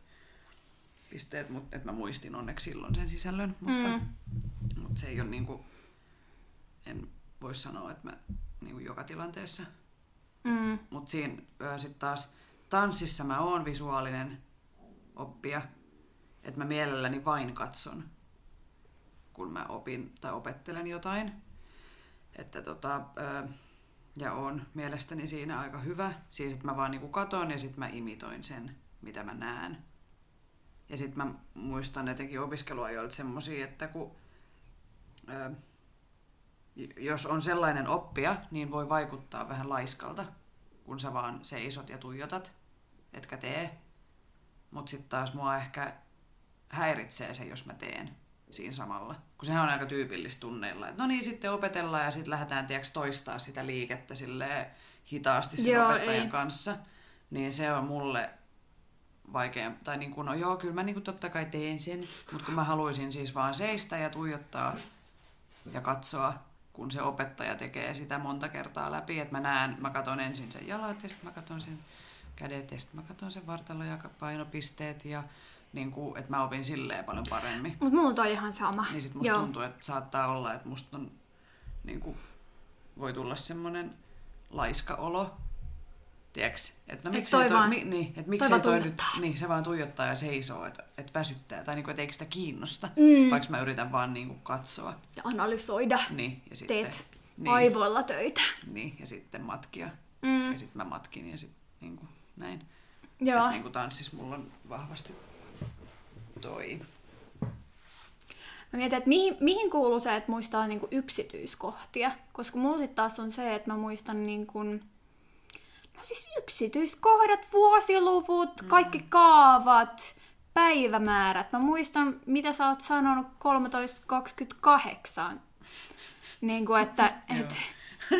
pisteet, mutta et mä muistin onneksi silloin sen sisällön, mutta, Mm. mutta se ei ole niinku, en voi sanoa, että mä niinku joka tilanteessa Mm. mutta siinä sitten taas tanssissa mä oon visuaalinen oppija, että mä mielelläni vain katson, kun mä opin tai opettelen jotain. Että tota, ja on mielestäni siinä aika hyvä. Siis että mä vaan niinku katon ja sitten mä imitoin sen, mitä mä näen. Ja sitten mä muistan etenkin opiskeluajoilta semmosia, että kun ö, jos on sellainen oppija, niin voi vaikuttaa vähän laiskalta, kun sä vaan seisot ja tuijotat, etkä tee. Mutta sitten taas mua ehkä häiritsee se, jos mä teen siinä samalla. Kun sehän on aika tyypillistä tunneilla, että no niin, sitten opetellaan ja sitten lähdetään tiiäks, toistaa sitä liikettä hitaasti sen Joo, opettajan ei. kanssa. Niin se on mulle vaikea, tai niin kuin, no joo, kyllä mä niin kuin totta kai teen sen, mutta kun mä haluaisin siis vaan seistä ja tuijottaa ja katsoa, kun se opettaja tekee sitä monta kertaa läpi, että mä näen, mä katson ensin sen jalat ja sitten mä katson sen kädet ja sitten mä katson sen vartalo ja painopisteet ja niin kuin, että mä opin silleen paljon paremmin. Mut mulla on ihan sama. Niin sit musta Joo. tuntuu, että saattaa olla, että musta on, niin kuin, voi tulla semmonen laiska olo. Tiedätkö? Että no Et miksei toi toi, vaan- mi, niin, että toi miksei vaan toi, nyt, niin, se vaan tuijottaa ja seisoo, että, että väsyttää. Tai niin kuin, että eikö sitä kiinnosta, Mm. vaikka mä yritän vaan niin kuin katsoa. Ja analysoida. Niin, ja sitten, Teet niin, aivoilla töitä. niin, ja sitten matkia. Mm. Ja sitten mä matkin ja sitten niin kuin, näin. Joo. Et niin kuin tanssis mulla on vahvasti toi. Mä mietin, että mihin, mihin kuuluu se, että muistaa niinku yksityiskohtia. Koska mulla sit taas on se, että mä muistan niinku, no siis yksityiskohdat, vuosiluvut, kaikki kaavat, päivämäärät. Mä muistan, mitä sä oot sanonut 13.28. Niin kuin, että et,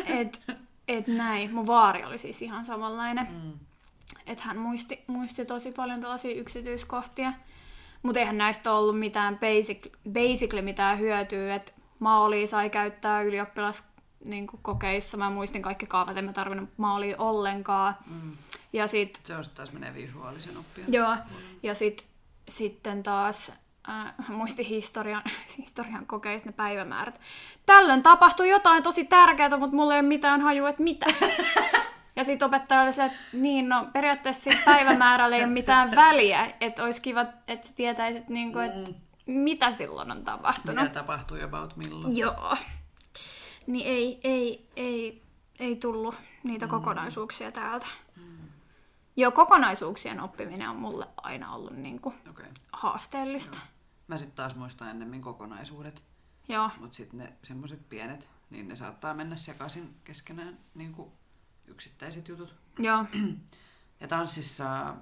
et, et näin. Mun vaari oli siis ihan samanlainen. Mm. Että hän muisti, muisti tosi paljon tällaisia yksityiskohtia. Mutta eihän näistä ollut mitään basic, basically mitään hyötyä, että Maoli sai käyttää niin kuin kokeissa. Mä muistin kaikki kaavat, en mä tarvinnut maalia ollenkaan. Mm. Ja sit, Se on taas menee visuaalisen oppia. joo, ja sit, sitten taas äh, muistin historian, historian kokeissa ne päivämäärät. Tällöin tapahtui jotain tosi tärkeää, mutta mulla ei ole mitään hajua, että mitä. Ja sitten opettaja oli se, että niin, no periaatteessa sillä päivämäärällä ei ole mitään väliä, että olisi kiva, että sä tietäisit, niin kuin, että mitä silloin on tapahtunut. Mitä tapahtui about milloin? Joo. Niin ei, ei, ei, ei tullut niitä mm. kokonaisuuksia täältä. Mm. Joo, kokonaisuuksien oppiminen on mulle aina ollut niin kuin. Okay. haasteellista. Mä sitten taas muistan ennemmin kokonaisuudet, Joo. mutta sitten ne semmoiset pienet, niin ne saattaa mennä sekaisin keskenään niin kuin yksittäiset jutut. Joo. Ja tanssissa,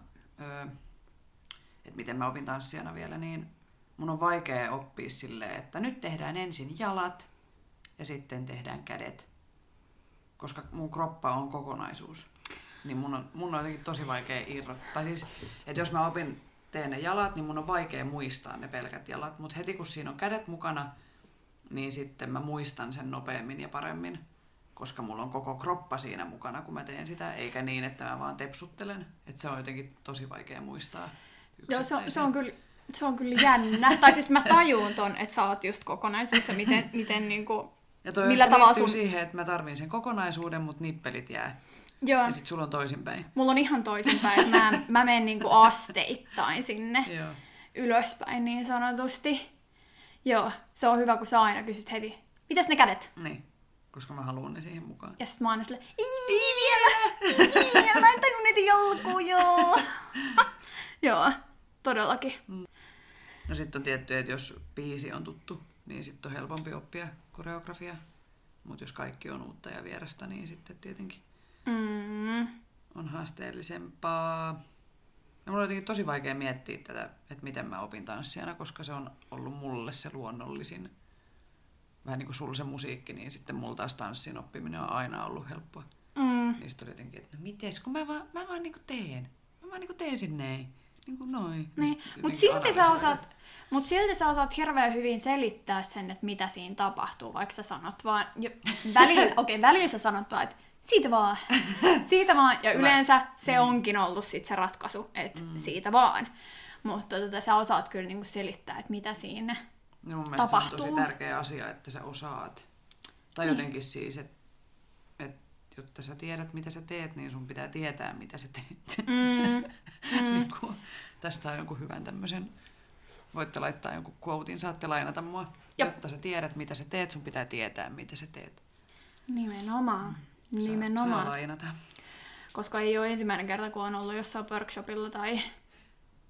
että miten mä opin tanssijana vielä, niin mun on vaikea oppia silleen, että nyt tehdään ensin jalat ja sitten tehdään kädet. Koska mun kroppa on kokonaisuus. Niin mun on, mun on jotenkin tosi vaikea irrottaa. Siis, että jos mä opin teen ne jalat, niin mun on vaikea muistaa ne pelkät jalat. Mutta heti kun siinä on kädet mukana, niin sitten mä muistan sen nopeammin ja paremmin. Koska mulla on koko kroppa siinä mukana, kun mä teen sitä, eikä niin, että mä vaan tepsuttelen. Että se on jotenkin tosi vaikea muistaa Joo, se on, se on kyllä se on kyllä jännä. tai siis mä tajuun ton, että sä oot just kokonaisuus ja miten, miten niinku, Ja toi millä tavalla sun... siihen, että mä tarvin sen kokonaisuuden, mutta nippelit jää. Joo, Ja sit sulla on toisinpäin. mulla on ihan toisinpäin, että mä, mä menen niinku asteittain sinne Joo. ylöspäin niin sanotusti. Joo, se on hyvä, kun sä aina kysyt heti, mitäs ne kädet? Niin, koska mä haluan ne siihen mukaan. Ja sit mä aina silleen, ei vielä, ei vielä, mä en tajun niitä jalkuun, joo. joo, todellakin. No sitten on tietty, että jos biisi on tuttu, niin sitten on helpompi oppia koreografia. Mutta jos kaikki on uutta ja vierasta, niin sitten tietenkin Mm, on haasteellisempaa. Ja mulla on jotenkin tosi vaikea miettiä tätä, että miten mä opin tanssijana, koska se on ollut mulle se luonnollisin. Vähän niin kuin sulla se musiikki, niin sitten mulla taas tanssin oppiminen on aina ollut helppoa. mm, Niin sitten oli jotenkin, että no mites, kun mä vaan, mä vaan niinku teen. Mä vaan niinku teen sen näin. Niinku noin. Niin, mutta silti sä analysoida. osaat, mut silti sä osaat hirveän hyvin selittää sen, että mitä siinä tapahtuu, vaikka sä sanot vaan, jo, välillä, okei, okay, välillä sä sanot vaan, että siitä vaan, siitä vaan, ja yleensä se onkin ollut sit se ratkaisu, että mm. siitä vaan. Mutta tota, sä osaat kyllä niinku selittää, että mitä siinä. Ja mun se on tapahtuu. tosi tärkeä asia, että sä osaat. Tai Niin. jotenkin siis, että et, jotta sä tiedät, mitä sä teet, niin sun pitää tietää, mitä sä teet. Mm, mm. niin kuin, tästä saa jonkun hyvän tämmöisen, voitte laittaa jonkun quotein, saatte lainata mua. Jop. Jotta sä tiedät, mitä sä teet, sun pitää tietää, mitä sä teet. nimenomaan. Saa, saa Nimenomaan. lainata. koska ei ole ensimmäinen kerta, kun on ollut jossain workshopilla tai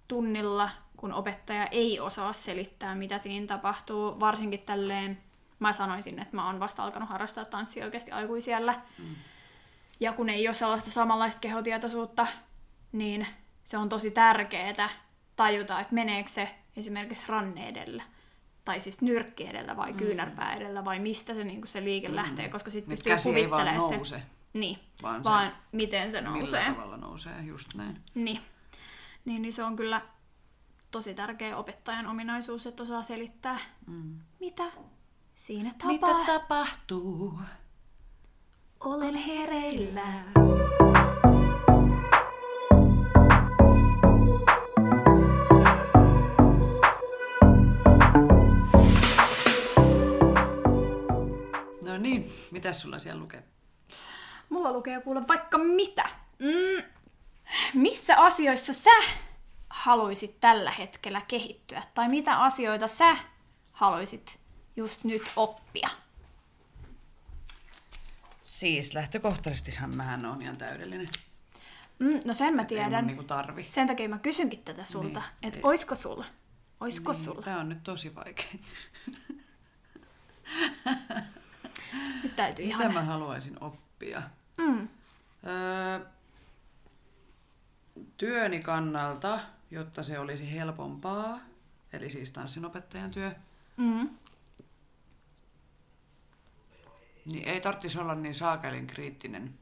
tunnilla, kun opettaja ei osaa selittää, mitä siinä tapahtuu. Varsinkin tälleen, mä sanoisin, että mä oon vasta alkanut harrastaa tanssia oikeasti aikuisiellä. Mm. Ja kun ei ole sellaista samanlaista kehotietoisuutta, niin se on tosi tärkeää tajuta, että meneekö se esimerkiksi ranne edellä. Tai siis nyrkki edellä vai mm. kyynärpää edellä vai mistä se, niin se liike mm. lähtee, koska sitten pystyy käsi ei vaan kuvittelemaan se. nouse. Niin, Vaan vaan, se- vaan miten se Millä nousee. tavalla nousee, just näin. Niin. Niin, niin se on kyllä tosi tärkeä opettajan ominaisuus, että osaa selittää, Mm. mitä siinä tapahtuu. tapahtuu? Olen hereillä. No niin, mitä sulla siellä lukee? Mulla lukee kuule vaikka mitä. Mm. Missä asioissa sä haluaisit tällä hetkellä kehittyä? Tai mitä asioita sä haluaisit just nyt oppia? Siis lähtökohtaisestihan mähän on ihan täydellinen. Mm, no sen mä tiedän. niinku tarvi. Sen takia mä kysynkin tätä sulta, Niin, että oisko sulla? Oisko Niin, sulla? Tää on nyt tosi vaikea. Nyt täytyy Mitä ihan... mä haluaisin oppia? Mm. Öö, työni kannalta, jotta se olisi helpompaa, eli siis tanssinopettajan työ, Mm. Niin ei tarvitsisi olla niin saakelin kriittinen.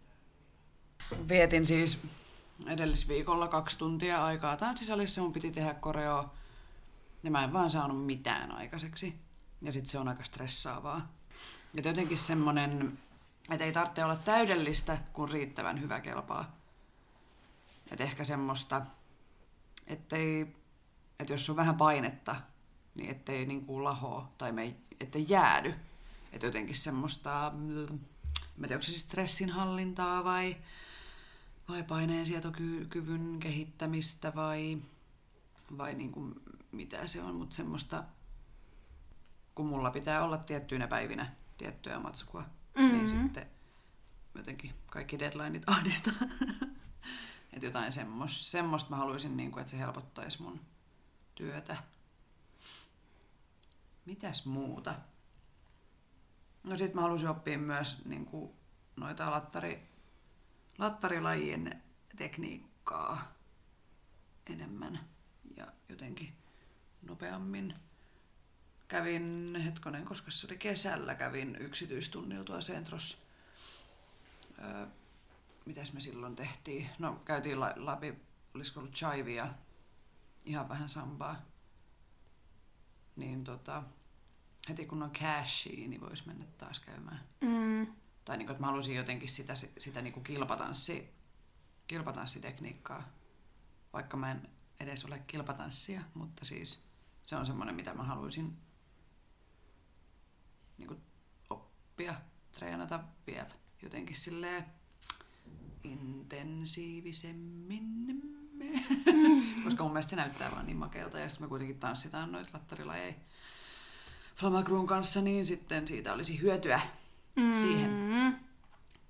Vietin siis edellisviikolla kaksi tuntia aikaa tanssisalissa, mun piti tehdä koreo, ja mä en vaan saanut mitään aikaiseksi. Ja sitten se on aika stressaavaa. Ja jotenkin semmonen Että ei tarvitse olla täydellistä, kun riittävän hyvä kelpaa. Että ehkä semmoista, ettei, että jos on vähän painetta, niin ettei niin lahoa tai me ei, ettei jäädy. Että jotenkin semmoista, mm, mä tiedä, onko se siis stressin hallintaa vai, vai paineensietokyvyn kehittämistä vai, vai niin kuin mitä se on, mutta semmoista, kun mulla pitää olla tiettyinä päivinä tiettyä matskua, mm-hmm. niin sitten jotenkin kaikki deadlineit ahdistaa. että jotain semmoista, semmoista mä haluaisin, niin kuin, että se helpottaisi mun työtä. Mitäs muuta? No sit mä haluaisin oppia myös niin kuin, noita lattari, lattarilajien tekniikkaa enemmän ja jotenkin nopeammin. Kävin, hetkonen, koska se oli kesällä, kävin yksityistunnilla tuolla Centros. Öö, mitäs me silloin tehtiin? No käytiin läpi, olisiko ollut chaivia, ihan vähän sambaa. Niin tota, heti kun on cashia, niin voisi mennä taas käymään. Mm. Tai niin kuin, että mä haluaisin jotenkin sitä, sitä niin kuin kilpatanssi, kilpatanssitekniikkaa, vaikka mä en edes ole kilpatanssia, mutta siis se on semmoinen, mitä mä haluaisin niin kuin, oppia, treenata vielä jotenkin silleen intensiivisemmin. Mm. Koska mun mielestä se näyttää vaan niin makealta ja sitten me kuitenkin tanssitaan noita lattarilajeja Flamacrun kanssa, niin sitten siitä olisi hyötyä mm. siihen.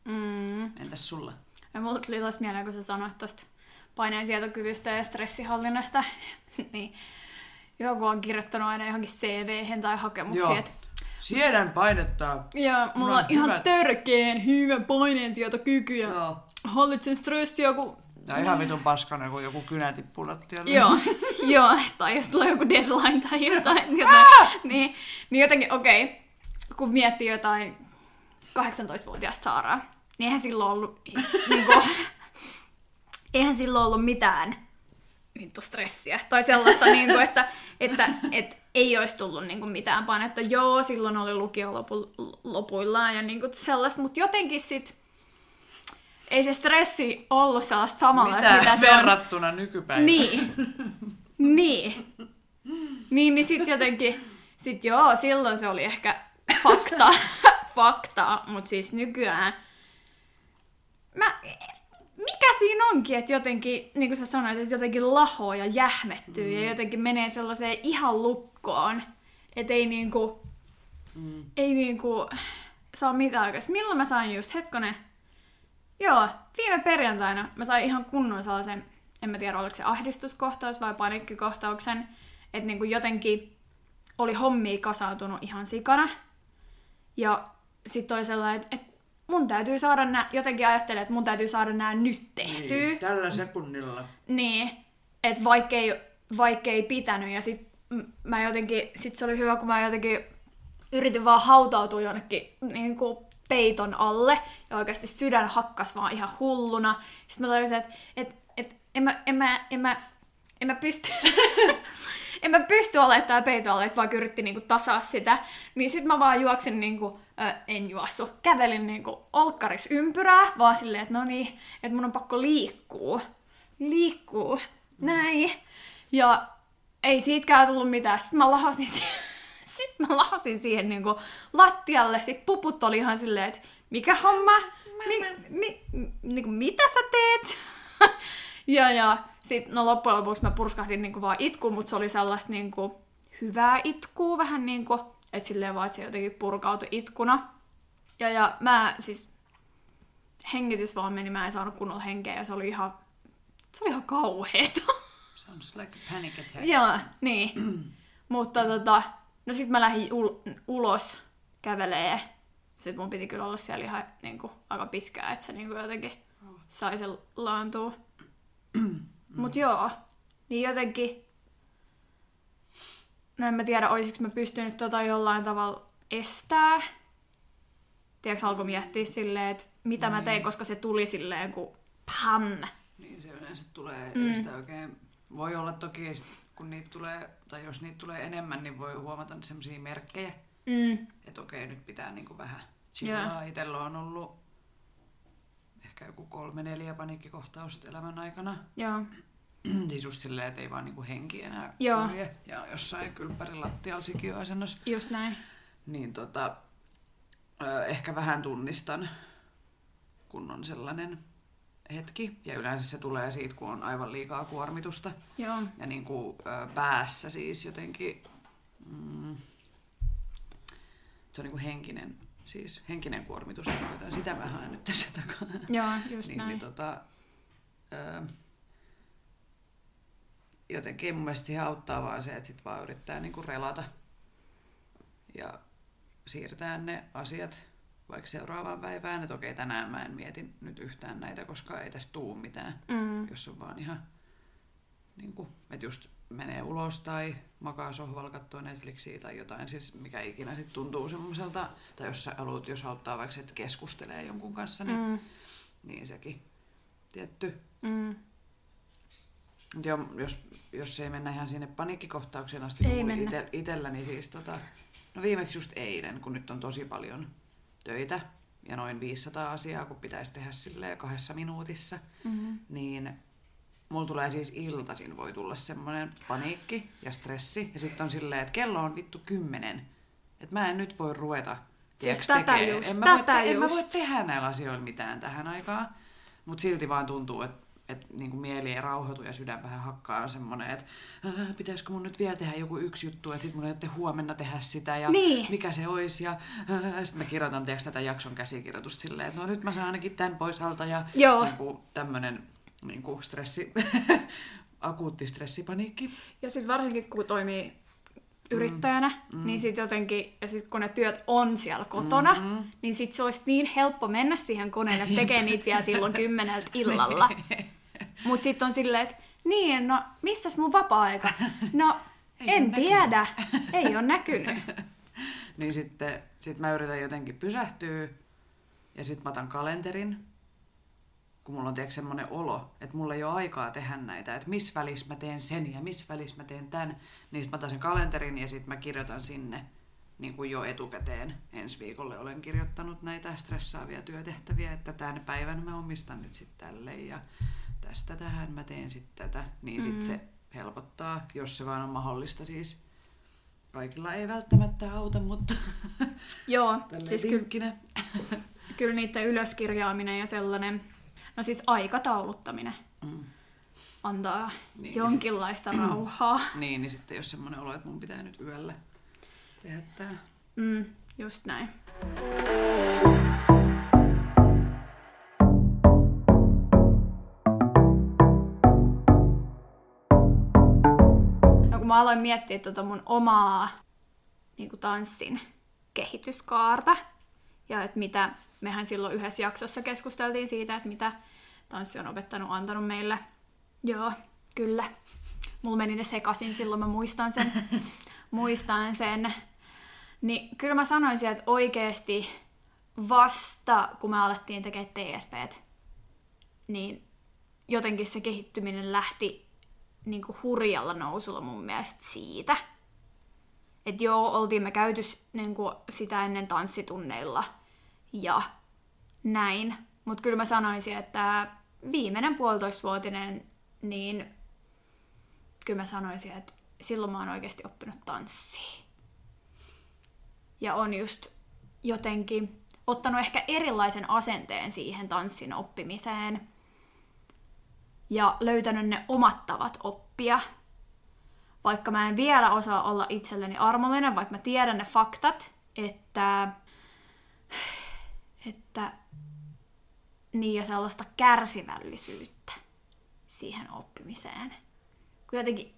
Mm. Entäs sulla? Ja mulla tuli taas mieleen, kun sä sanoit tuosta paineensietokyvystä ja stressihallinnasta, niin joku on kirjoittanut aina johonkin cv tai hakemuksiin, että Siedän painetta. Ja mulla on ihan hyvät... törkeen hyvä paineensietokyky ja Joo. hallitsen stressiä, kun ja ihan vitun paskana, kun joku kynä tippuu lattialle. Joo, joo, tai jos tulee joku deadline tai jotain, jotain niin, niin jotenkin okei, okay, kun miettii jotain 18-vuotiaasta Saaraa, niin eihän silloin ollut, niin kuin, eihän silloin ollut mitään vittu stressiä. Tai sellaista, niin kuin, että, että, että ei olisi tullut niin kuin mitään painetta. Joo, silloin oli lukio lopu, lopuillaan ja niin kuin sellaista, mutta jotenkin sitten ei se stressi ollut sellaista samalla, mitä, mitä se verrattuna on. nykypäivään. Niin. niin. Niin, niin sitten jotenkin, sit joo, silloin se oli ehkä fakta, fakta, mutta siis nykyään mä, mikä siinä onkin, että jotenkin, niin kuin sä sanoit, että jotenkin lahoo ja jähmettyy mm. ja jotenkin menee sellaiseen ihan lukkoon, että ei niinku, mm. ei niinku saa mitään aikaisemmin. Milloin mä sain just, hetkonen, joo, viime perjantaina mä sain ihan kunnon sellaisen, en mä tiedä oliko se ahdistuskohtaus vai paniikkikohtauksen, että niinku jotenkin oli hommi kasautunut ihan sikana. Ja sitten oli sellainen, että, että mun täytyy saada nää, jotenkin ajattelen, että mun täytyy saada nämä nyt tehtyä. Niin, tällä sekunnilla. Niin, että vaikkei, vaikkei pitänyt ja sit mä jotenkin, sit se oli hyvä, kun mä jotenkin yritin vaan hautautua jonnekin niin kuin peiton alle ja oikeasti sydän hakkas vaan ihan hulluna. Sitten mä tajusin, että et, et, en, mä, en, mä, en, mä, en mä pysty... en mä pysty olemaan tää peito alle, että vaikka yritti niinku tasaa sitä. Niin sit mä vaan juoksin niinku, ö, en juossu, kävelin niinku olkkaris ympyrää, vaan silleen, että no niin, että mun on pakko liikkuu. Liikkuu. Näin. Ja ei siitäkään tullut mitään. Sitten mä lahasin siihen, Sitten mä lahasin siihen niinku lattialle. Sitten puput oli ihan silleen, että mikä homma? Mi, mi, niinku, mitä sä teet? ja, ja sitten no loppujen lopuksi mä purskahdin niinku vaan itkuun, mutta se oli sellaista niinku hyvää itkua, vähän niinku, että silleen vaan, että se jotenkin purkautui itkuna. Ja, ja mä siis, hengitys vaan meni, mä en saanut kunnolla henkeä ja se oli ihan, se oli ihan kauheeta. Sounds like a panic attack. Joo, niin. Mutta tota, no sit mä lähdin ul- ulos kävelee. Sitten mun piti kyllä olla siellä ihan niin kuin, aika pitkään, että se niin kuin, jotenkin sai sen laantua. Mut joo, niin jotenkin... No en mä tiedä, olisiko mä pystynyt tota jollain tavalla estää. Tiedätkö, alkoi miettiä silleen, että mitä niin. mä tein, koska se tuli silleen kuin pam. Niin se yleensä tulee, mm. sitä oikein voi olla toki, kun niitä tulee, tai jos niitä tulee enemmän, niin voi huomata semmoisia merkkejä, mm. että okei, nyt pitää niinku vähän chillaa. Itellä on ollut ehkä joku kolme neljä paniikkikohtausta elämän aikana. Joo. siis just silleen, että ei vaan niinku henki enää Joo. kulje. Ja jossain kylppärin lattialla sikiöasennossa. Just näin. Niin tota, ehkä vähän tunnistan, kun on sellainen hetki. Ja yleensä se tulee siitä, kun on aivan liikaa kuormitusta. Joo. Ja niin kuin, ö, päässä siis jotenkin, mm, se on niin kuin henkinen, siis henkinen kuormitus, tarkoitan. sitä mä haen nyt tässä takaa. Joo, just niin, näin. niin tota, ö, jotenkin mun mielestä siihen auttaa vaan se, että sit vaan yrittää niinku relata ja siirtää ne asiat vaikka seuraavaan päivään, että okei tänään mä en mieti nyt yhtään näitä, koska ei tästä tuu mitään, Mm. jos on vaan ihan niin kuin, että just menee ulos tai makaa sohvalla katsoo Netflixiä tai jotain, siis mikä ikinä sitten tuntuu semmoiselta, tai jos sä haluat, jos auttaa vaikka, että keskustelee jonkun kanssa, niin, Mm. niin sekin tietty Mm. Joo, jos, jos ei mennä ihan sinne paniikkikohtaukseen asti, Ei niin itelläni siis tota, no viimeksi just eilen, kun nyt on tosi paljon töitä ja noin 500 asiaa, kun pitäisi tehdä sille kahdessa minuutissa, Mm. niin mulla tulee siis iltaisin voi tulla semmoinen paniikki ja stressi ja sitten on silleen, että kello on vittu kymmenen, että mä en nyt voi ruveta Siis tiedätkö, tätä tekee. just, en, mä voi, tätä te- en mä voi just. tehdä näillä asioilla mitään tähän aikaan, mutta silti vaan tuntuu, että et niinku mieli ei rauhoitu ja sydän vähän hakkaa semmoinen, että "Äh, pitäisikö mun nyt vielä tehdä joku yksi juttu, että sit mun ei huomenna tehdä sitä ja Niin. mikä se olisi. Ja äh, sitten mä kirjoitan tiiäks, tätä jakson käsikirjoitusta silleen, että no nyt mä saan ainakin tämän pois alta ja Joo. niinku, tämmöinen niinku stressi, akuutti stressipaniikki. Ja sitten varsinkin kun toimii yrittäjänä, mm. niin sitten jotenkin, ja sitten kun ne työt on siellä kotona, mm-hmm. niin sitten se olisi niin helppo mennä siihen koneelle tekemään niitä vielä silloin kymmeneltä illalla. Mutta sitten on silleen, että niin, no missäs mun vapaa-aika? No, Ei en tiedä, ei ole näkynyt. Niin sitten sit mä yritän jotenkin pysähtyä ja sitten mä otan kalenterin, kun mulla on tiedätkö, semmoinen olo, että mulla ei ole aikaa tehdä näitä, että missä välissä mä teen sen ja missä välissä mä teen tämän, niin sitten mä otan sen kalenterin ja sitten mä kirjoitan sinne niin kuin jo etukäteen. Ensi viikolle olen kirjoittanut näitä stressaavia työtehtäviä, että tämän päivän mä omistan nyt sitten tälle ja tästä tähän mä teen sitten tätä, niin sitten Mm. se helpottaa, jos se vaan on mahdollista siis. Kaikilla ei välttämättä auta, mutta Joo, siis kyllä kyllä niiden ylöskirjaaminen ja sellainen, no siis aikatauluttaminen Mm. antaa Niin, niin, jonkinlaista rauhaa. Niin, niin sitten jos semmoinen olo, että mun pitää nyt yöllä tehdä tää. Mm, just näin. Mä aloin miettiä tuota mun omaa niin kuin tanssin kehityskaarta, ja että mitä, mehän silloin yhdessä jaksossa keskusteltiin siitä, että mitä tanssi on opettanut, antanut meille. Joo, kyllä. Mulla meni ne sekaisin silloin, mä muistan sen. muistan sen. Niin kyllä mä sanoisin, että oikeesti vasta kun me alettiin tekemään TSPt, niin jotenkin se kehittyminen lähti niin kuin hurjalla nousulla mun mielestä siitä. Että joo, oltiin me käyty niin kuin sitä ennen tanssitunneilla ja näin. Mutta kyllä mä sanoisin, että viimeinen puolitoistavuotinen, niin kyllä mä sanoisin, että silloin mä oon oikeasti oppinut tanssia. Ja on just jotenkin ottanut ehkä erilaisen asenteen siihen tanssin oppimiseen. Ja löytänyt ne omat tavat oppia. Vaikka mä en vielä osaa olla itselleni armollinen, vaikka mä tiedän ne faktat, että, että niin ja sellaista kärsivällisyyttä siihen oppimiseen. Kun jotenkin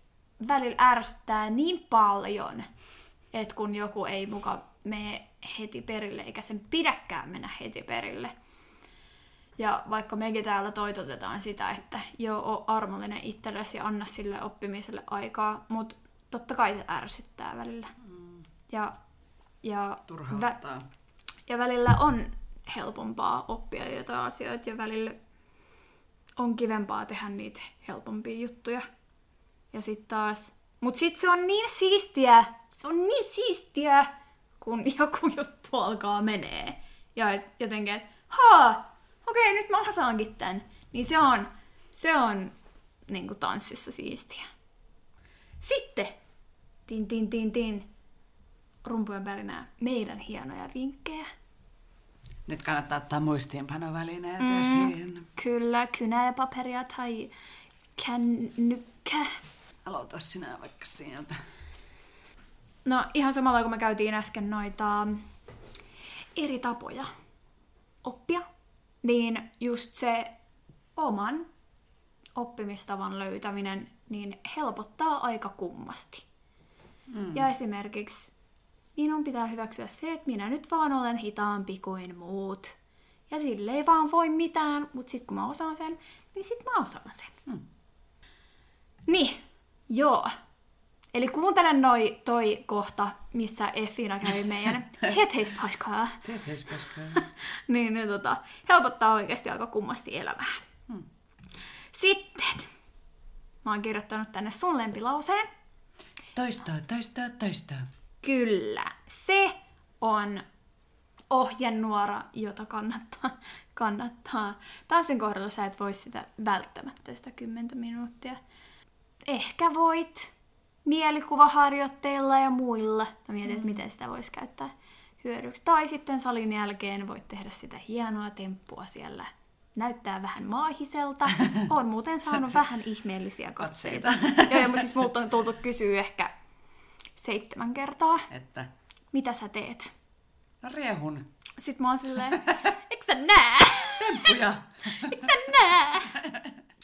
välillä ärsyttää niin paljon, että kun joku ei muka mene heti perille, eikä sen pidäkään mennä heti perille. Ja vaikka mekin täällä toitotetaan sitä, että joo, oo armollinen itsellesi ja anna sille oppimiselle aikaa, mutta totta kai se ärsyttää välillä. Ja, ja, vä- Turhauttaa. ja välillä on helpompaa oppia jotain asioita ja välillä on kivempaa tehdä niitä helpompia juttuja. Ja sitten taas... Mut sit se on niin siistiä, se on niin siistiä, kun joku juttu alkaa menee. ja et jotenkin, että haa, okei, nyt mä osaankin tän. Niin se on, se on niin kuin tanssissa siistiä. Sitten, tin tin tin tin, rumpujen pärinää meidän hienoja vinkkejä. Nyt kannattaa ottaa muistiinpanovälineet mm. esiin. Kyllä, kynä ja paperia tai kännykkä. Aloita sinä vaikka sieltä. No ihan samalla kun me käytiin äsken noita eri tapoja oppia, niin just se oman oppimistavan löytäminen niin helpottaa aika kummasti. Mm. Ja esimerkiksi minun pitää hyväksyä se, että minä nyt vaan olen hitaampi kuin muut. Ja sille ei vaan voi mitään, mutta sitten kun mä osaan sen, niin sit mä osaan sen. Mm. Niin, joo. Eli kuuntelen noi, toi kohta, missä Effina kävi meidän tieteispaskaa. Tieteispaskaa. niin, niin tota, helpottaa oikeasti aika kummasti elämää. Hmm. Sitten, mä oon kirjoittanut tänne sun lempilauseen. Toistaa, toistaa, toistaa. Kyllä, se on ohjenuora, jota kannattaa, kannattaa. Tanssin kohdalla sä et voi sitä välttämättä sitä kymmentä minuuttia. Ehkä voit mielikuvaharjoitteilla ja muilla. Mä mietin, mm. että miten sitä voisi käyttää hyödyksi. Tai sitten salin jälkeen voit tehdä sitä hienoa temppua siellä. Näyttää vähän maahiselta. On muuten saanut vähän ihmeellisiä katseita. Joo, ja siis multa on tultu kysyä ehkä seitsemän kertaa. Että? Mitä sä teet? No riehun. Sitten mä oon silleen, eikö sä nää? Temppuja. eikö sä nää?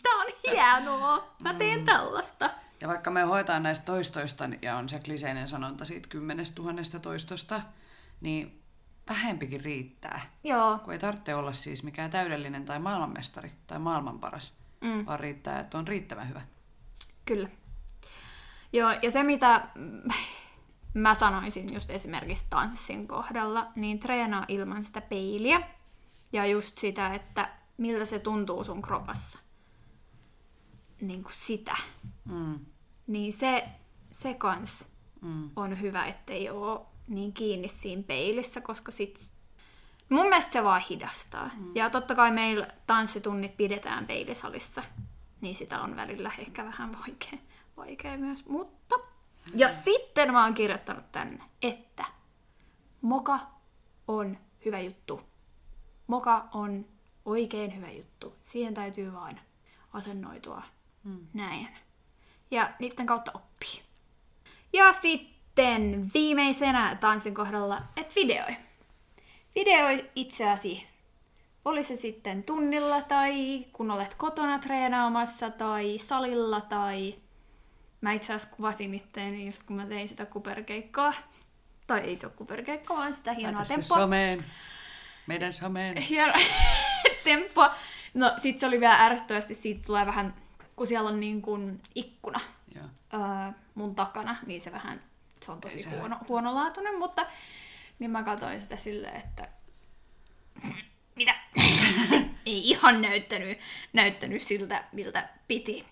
Tää on hienoa. Mä teen mm. tällaista. Ja vaikka me hoitaan näistä toistoista, ja on se kliseinen sanonta siitä kymmenestä tuhannesta toistosta, niin vähempikin riittää. Joo. Kun ei tarvitse olla siis mikään täydellinen tai maailmanmestari tai maailman paras, mm. vaan riittää, että on riittävän hyvä. Kyllä. Joo, ja se mitä mä sanoisin just esimerkiksi tanssin kohdalla, niin treenaa ilman sitä peiliä. Ja just sitä, että miltä se tuntuu sun kropassa. Niin kuin sitä. Mm. Niin se, se kans mm. on hyvä, ettei ole niin kiinni siinä peilissä, koska sit mun mielestä se vaan hidastaa. Mm. Ja totta kai meillä tanssitunnit pidetään peilisalissa, niin sitä on välillä ehkä vähän vaikea vaikea myös, mutta... Ja sitten mä oon kirjoittanut tänne, että moka on hyvä juttu. Moka on oikein hyvä juttu. Siihen täytyy vaan asennoitua mm. näin. Ja niiden kautta oppii. Ja sitten viimeisenä tanssin kohdalla, että videoi. Videoi itseäsi. Oli se sitten tunnilla tai kun olet kotona treenaamassa tai salilla tai Mä itse asiassa kuvasin itteeni just kun mä tein sitä kuperkeikkaa. Tai ei se ole kuperkeikka, vaan sitä hienoa Laita tempoa. someen. Meidän someen. Hieno tempoa. No sit se oli vielä ärsyttävästi, siitä tulee vähän, kun siellä on niin kuin ikkuna Joo. Öö, mun takana, niin se vähän, se on tosi huono, huonolaatuinen, mutta niin mä katsoin sitä silleen, että mitä? ei ihan näyttänyt, näyttänyt siltä, miltä piti.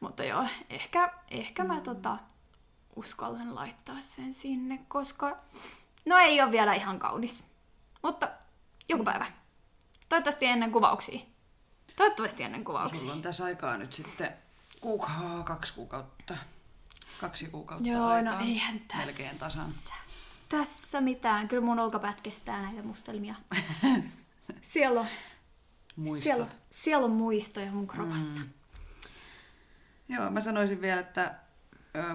Mutta joo, ehkä, ehkä mä tota, uskallan laittaa sen sinne, koska no ei ole vielä ihan kaunis. Mutta joku mm. päivä. Toivottavasti ennen kuvauksia. Toivottavasti ennen kuvauksia. Sulla on tässä aikaa nyt sitten kuuka- kaksi kuukautta. Kaksi kuukautta Joo, no aikaa. no eihän tässä. Melkein tasan. Tässä mitään. Kyllä mun olkapät kestää näitä mustelmia. siellä on, Muistot. Siellä, siellä on muistoja mun kropassa. Mm. Joo, mä sanoisin vielä, että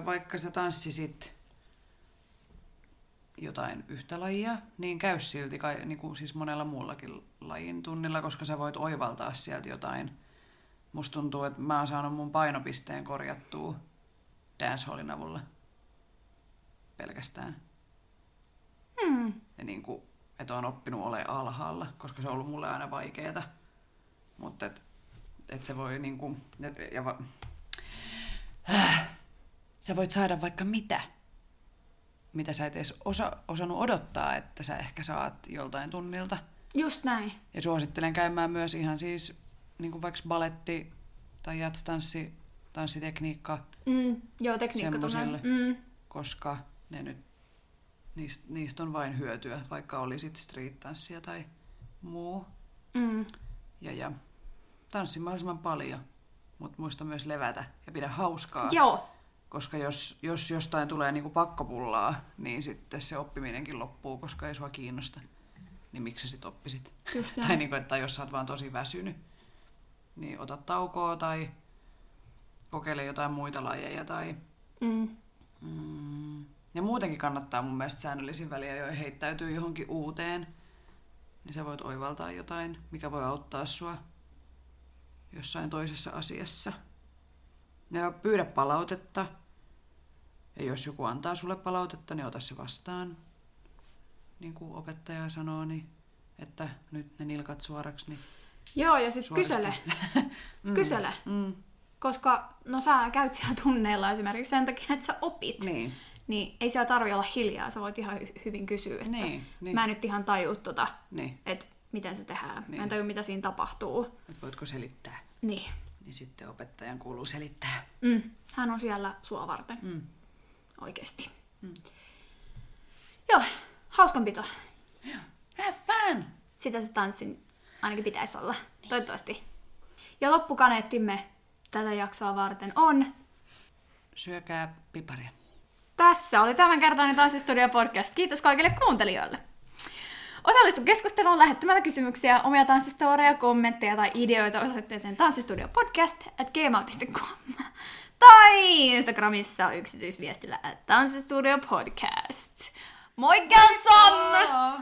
vaikka sä tanssisit jotain yhtä lajia, niin käy silti kai, niin kuin siis monella muullakin lajin tunnilla, koska sä voit oivaltaa sieltä jotain. Musta tuntuu, että mä oon saanut mun painopisteen korjattua dancehallin avulla pelkästään. Hmm. Ja niin kuin, että oon oppinut ole alhaalla, koska se on ollut mulle aina vaikeeta. Mutta että et se voi niin kuin, ja va, sä voit saada vaikka mitä, mitä sä et edes osa, osannut odottaa, että sä ehkä saat joltain tunnilta. Just näin. Ja suosittelen käymään myös ihan siis niin kuin vaikka baletti tai jatstanssi, tanssitekniikka. Mm, joo, tekniikka mm. Koska ne nyt, niistä, niistä on vain hyötyä, vaikka olisit street-tanssia tai muu. Mm. Ja, ja tanssi mahdollisimman paljon, mutta muista myös levätä ja pidä hauskaa. Joo, Koska jos, jos jostain tulee niinku pakkopullaa, niin sitten se oppiminenkin loppuu, koska ei sua kiinnosta. Niin miksi sä sit oppisit? Tai näin. niinku, että jos sä oot vaan tosi väsynyt, niin ota taukoa tai kokeile jotain muita lajeja. Tai... mm. Mm. Ja muutenkin kannattaa mun mielestä säännöllisin väliajoin heittäytyy johonkin uuteen. Niin sä voit oivaltaa jotain, mikä voi auttaa sua jossain toisessa asiassa. Ja pyydä palautetta. Ja jos joku antaa sulle palautetta, niin ota se vastaan. Niin kuin opettaja sanoo, niin että nyt ne nilkat suoraksi. Niin Joo, ja sitten kysele. Kysele. Mm. Koska no sä käyt siellä tunneilla esimerkiksi sen takia, että sä opit. Niin. Niin ei siellä tarvi olla hiljaa, sä voit ihan hy- hyvin kysyä, että Niin, niin. mä en nyt ihan taju tota, Niin. että miten se tehdään. Mä Niin. en taju, mitä siinä tapahtuu. Et voitko selittää? Niin. Niin sitten opettajan kuuluu selittää. Mm. Hän on siellä sua varten. Mm. Oikeesti. Joo, hauskanpito. Have fun! Sitä se tanssin ainakin pitäisi olla. Niin. Toivottavasti. Ja loppukaneettimme tätä jaksoa varten on Syökää piparia. Tässä oli tämänkertainen Tanssistudio podcast. Kiitos kaikille kuuntelijoille. Osallistu keskusteluun lähettämällä kysymyksiä, omia tanssistoreja, kommentteja tai ideoita osoitteeseen tanssistudiopodcast at gmail.com tai Instagramissa yksityisviestillä at tanssistudiopodcast. Moikka Sam! Oh.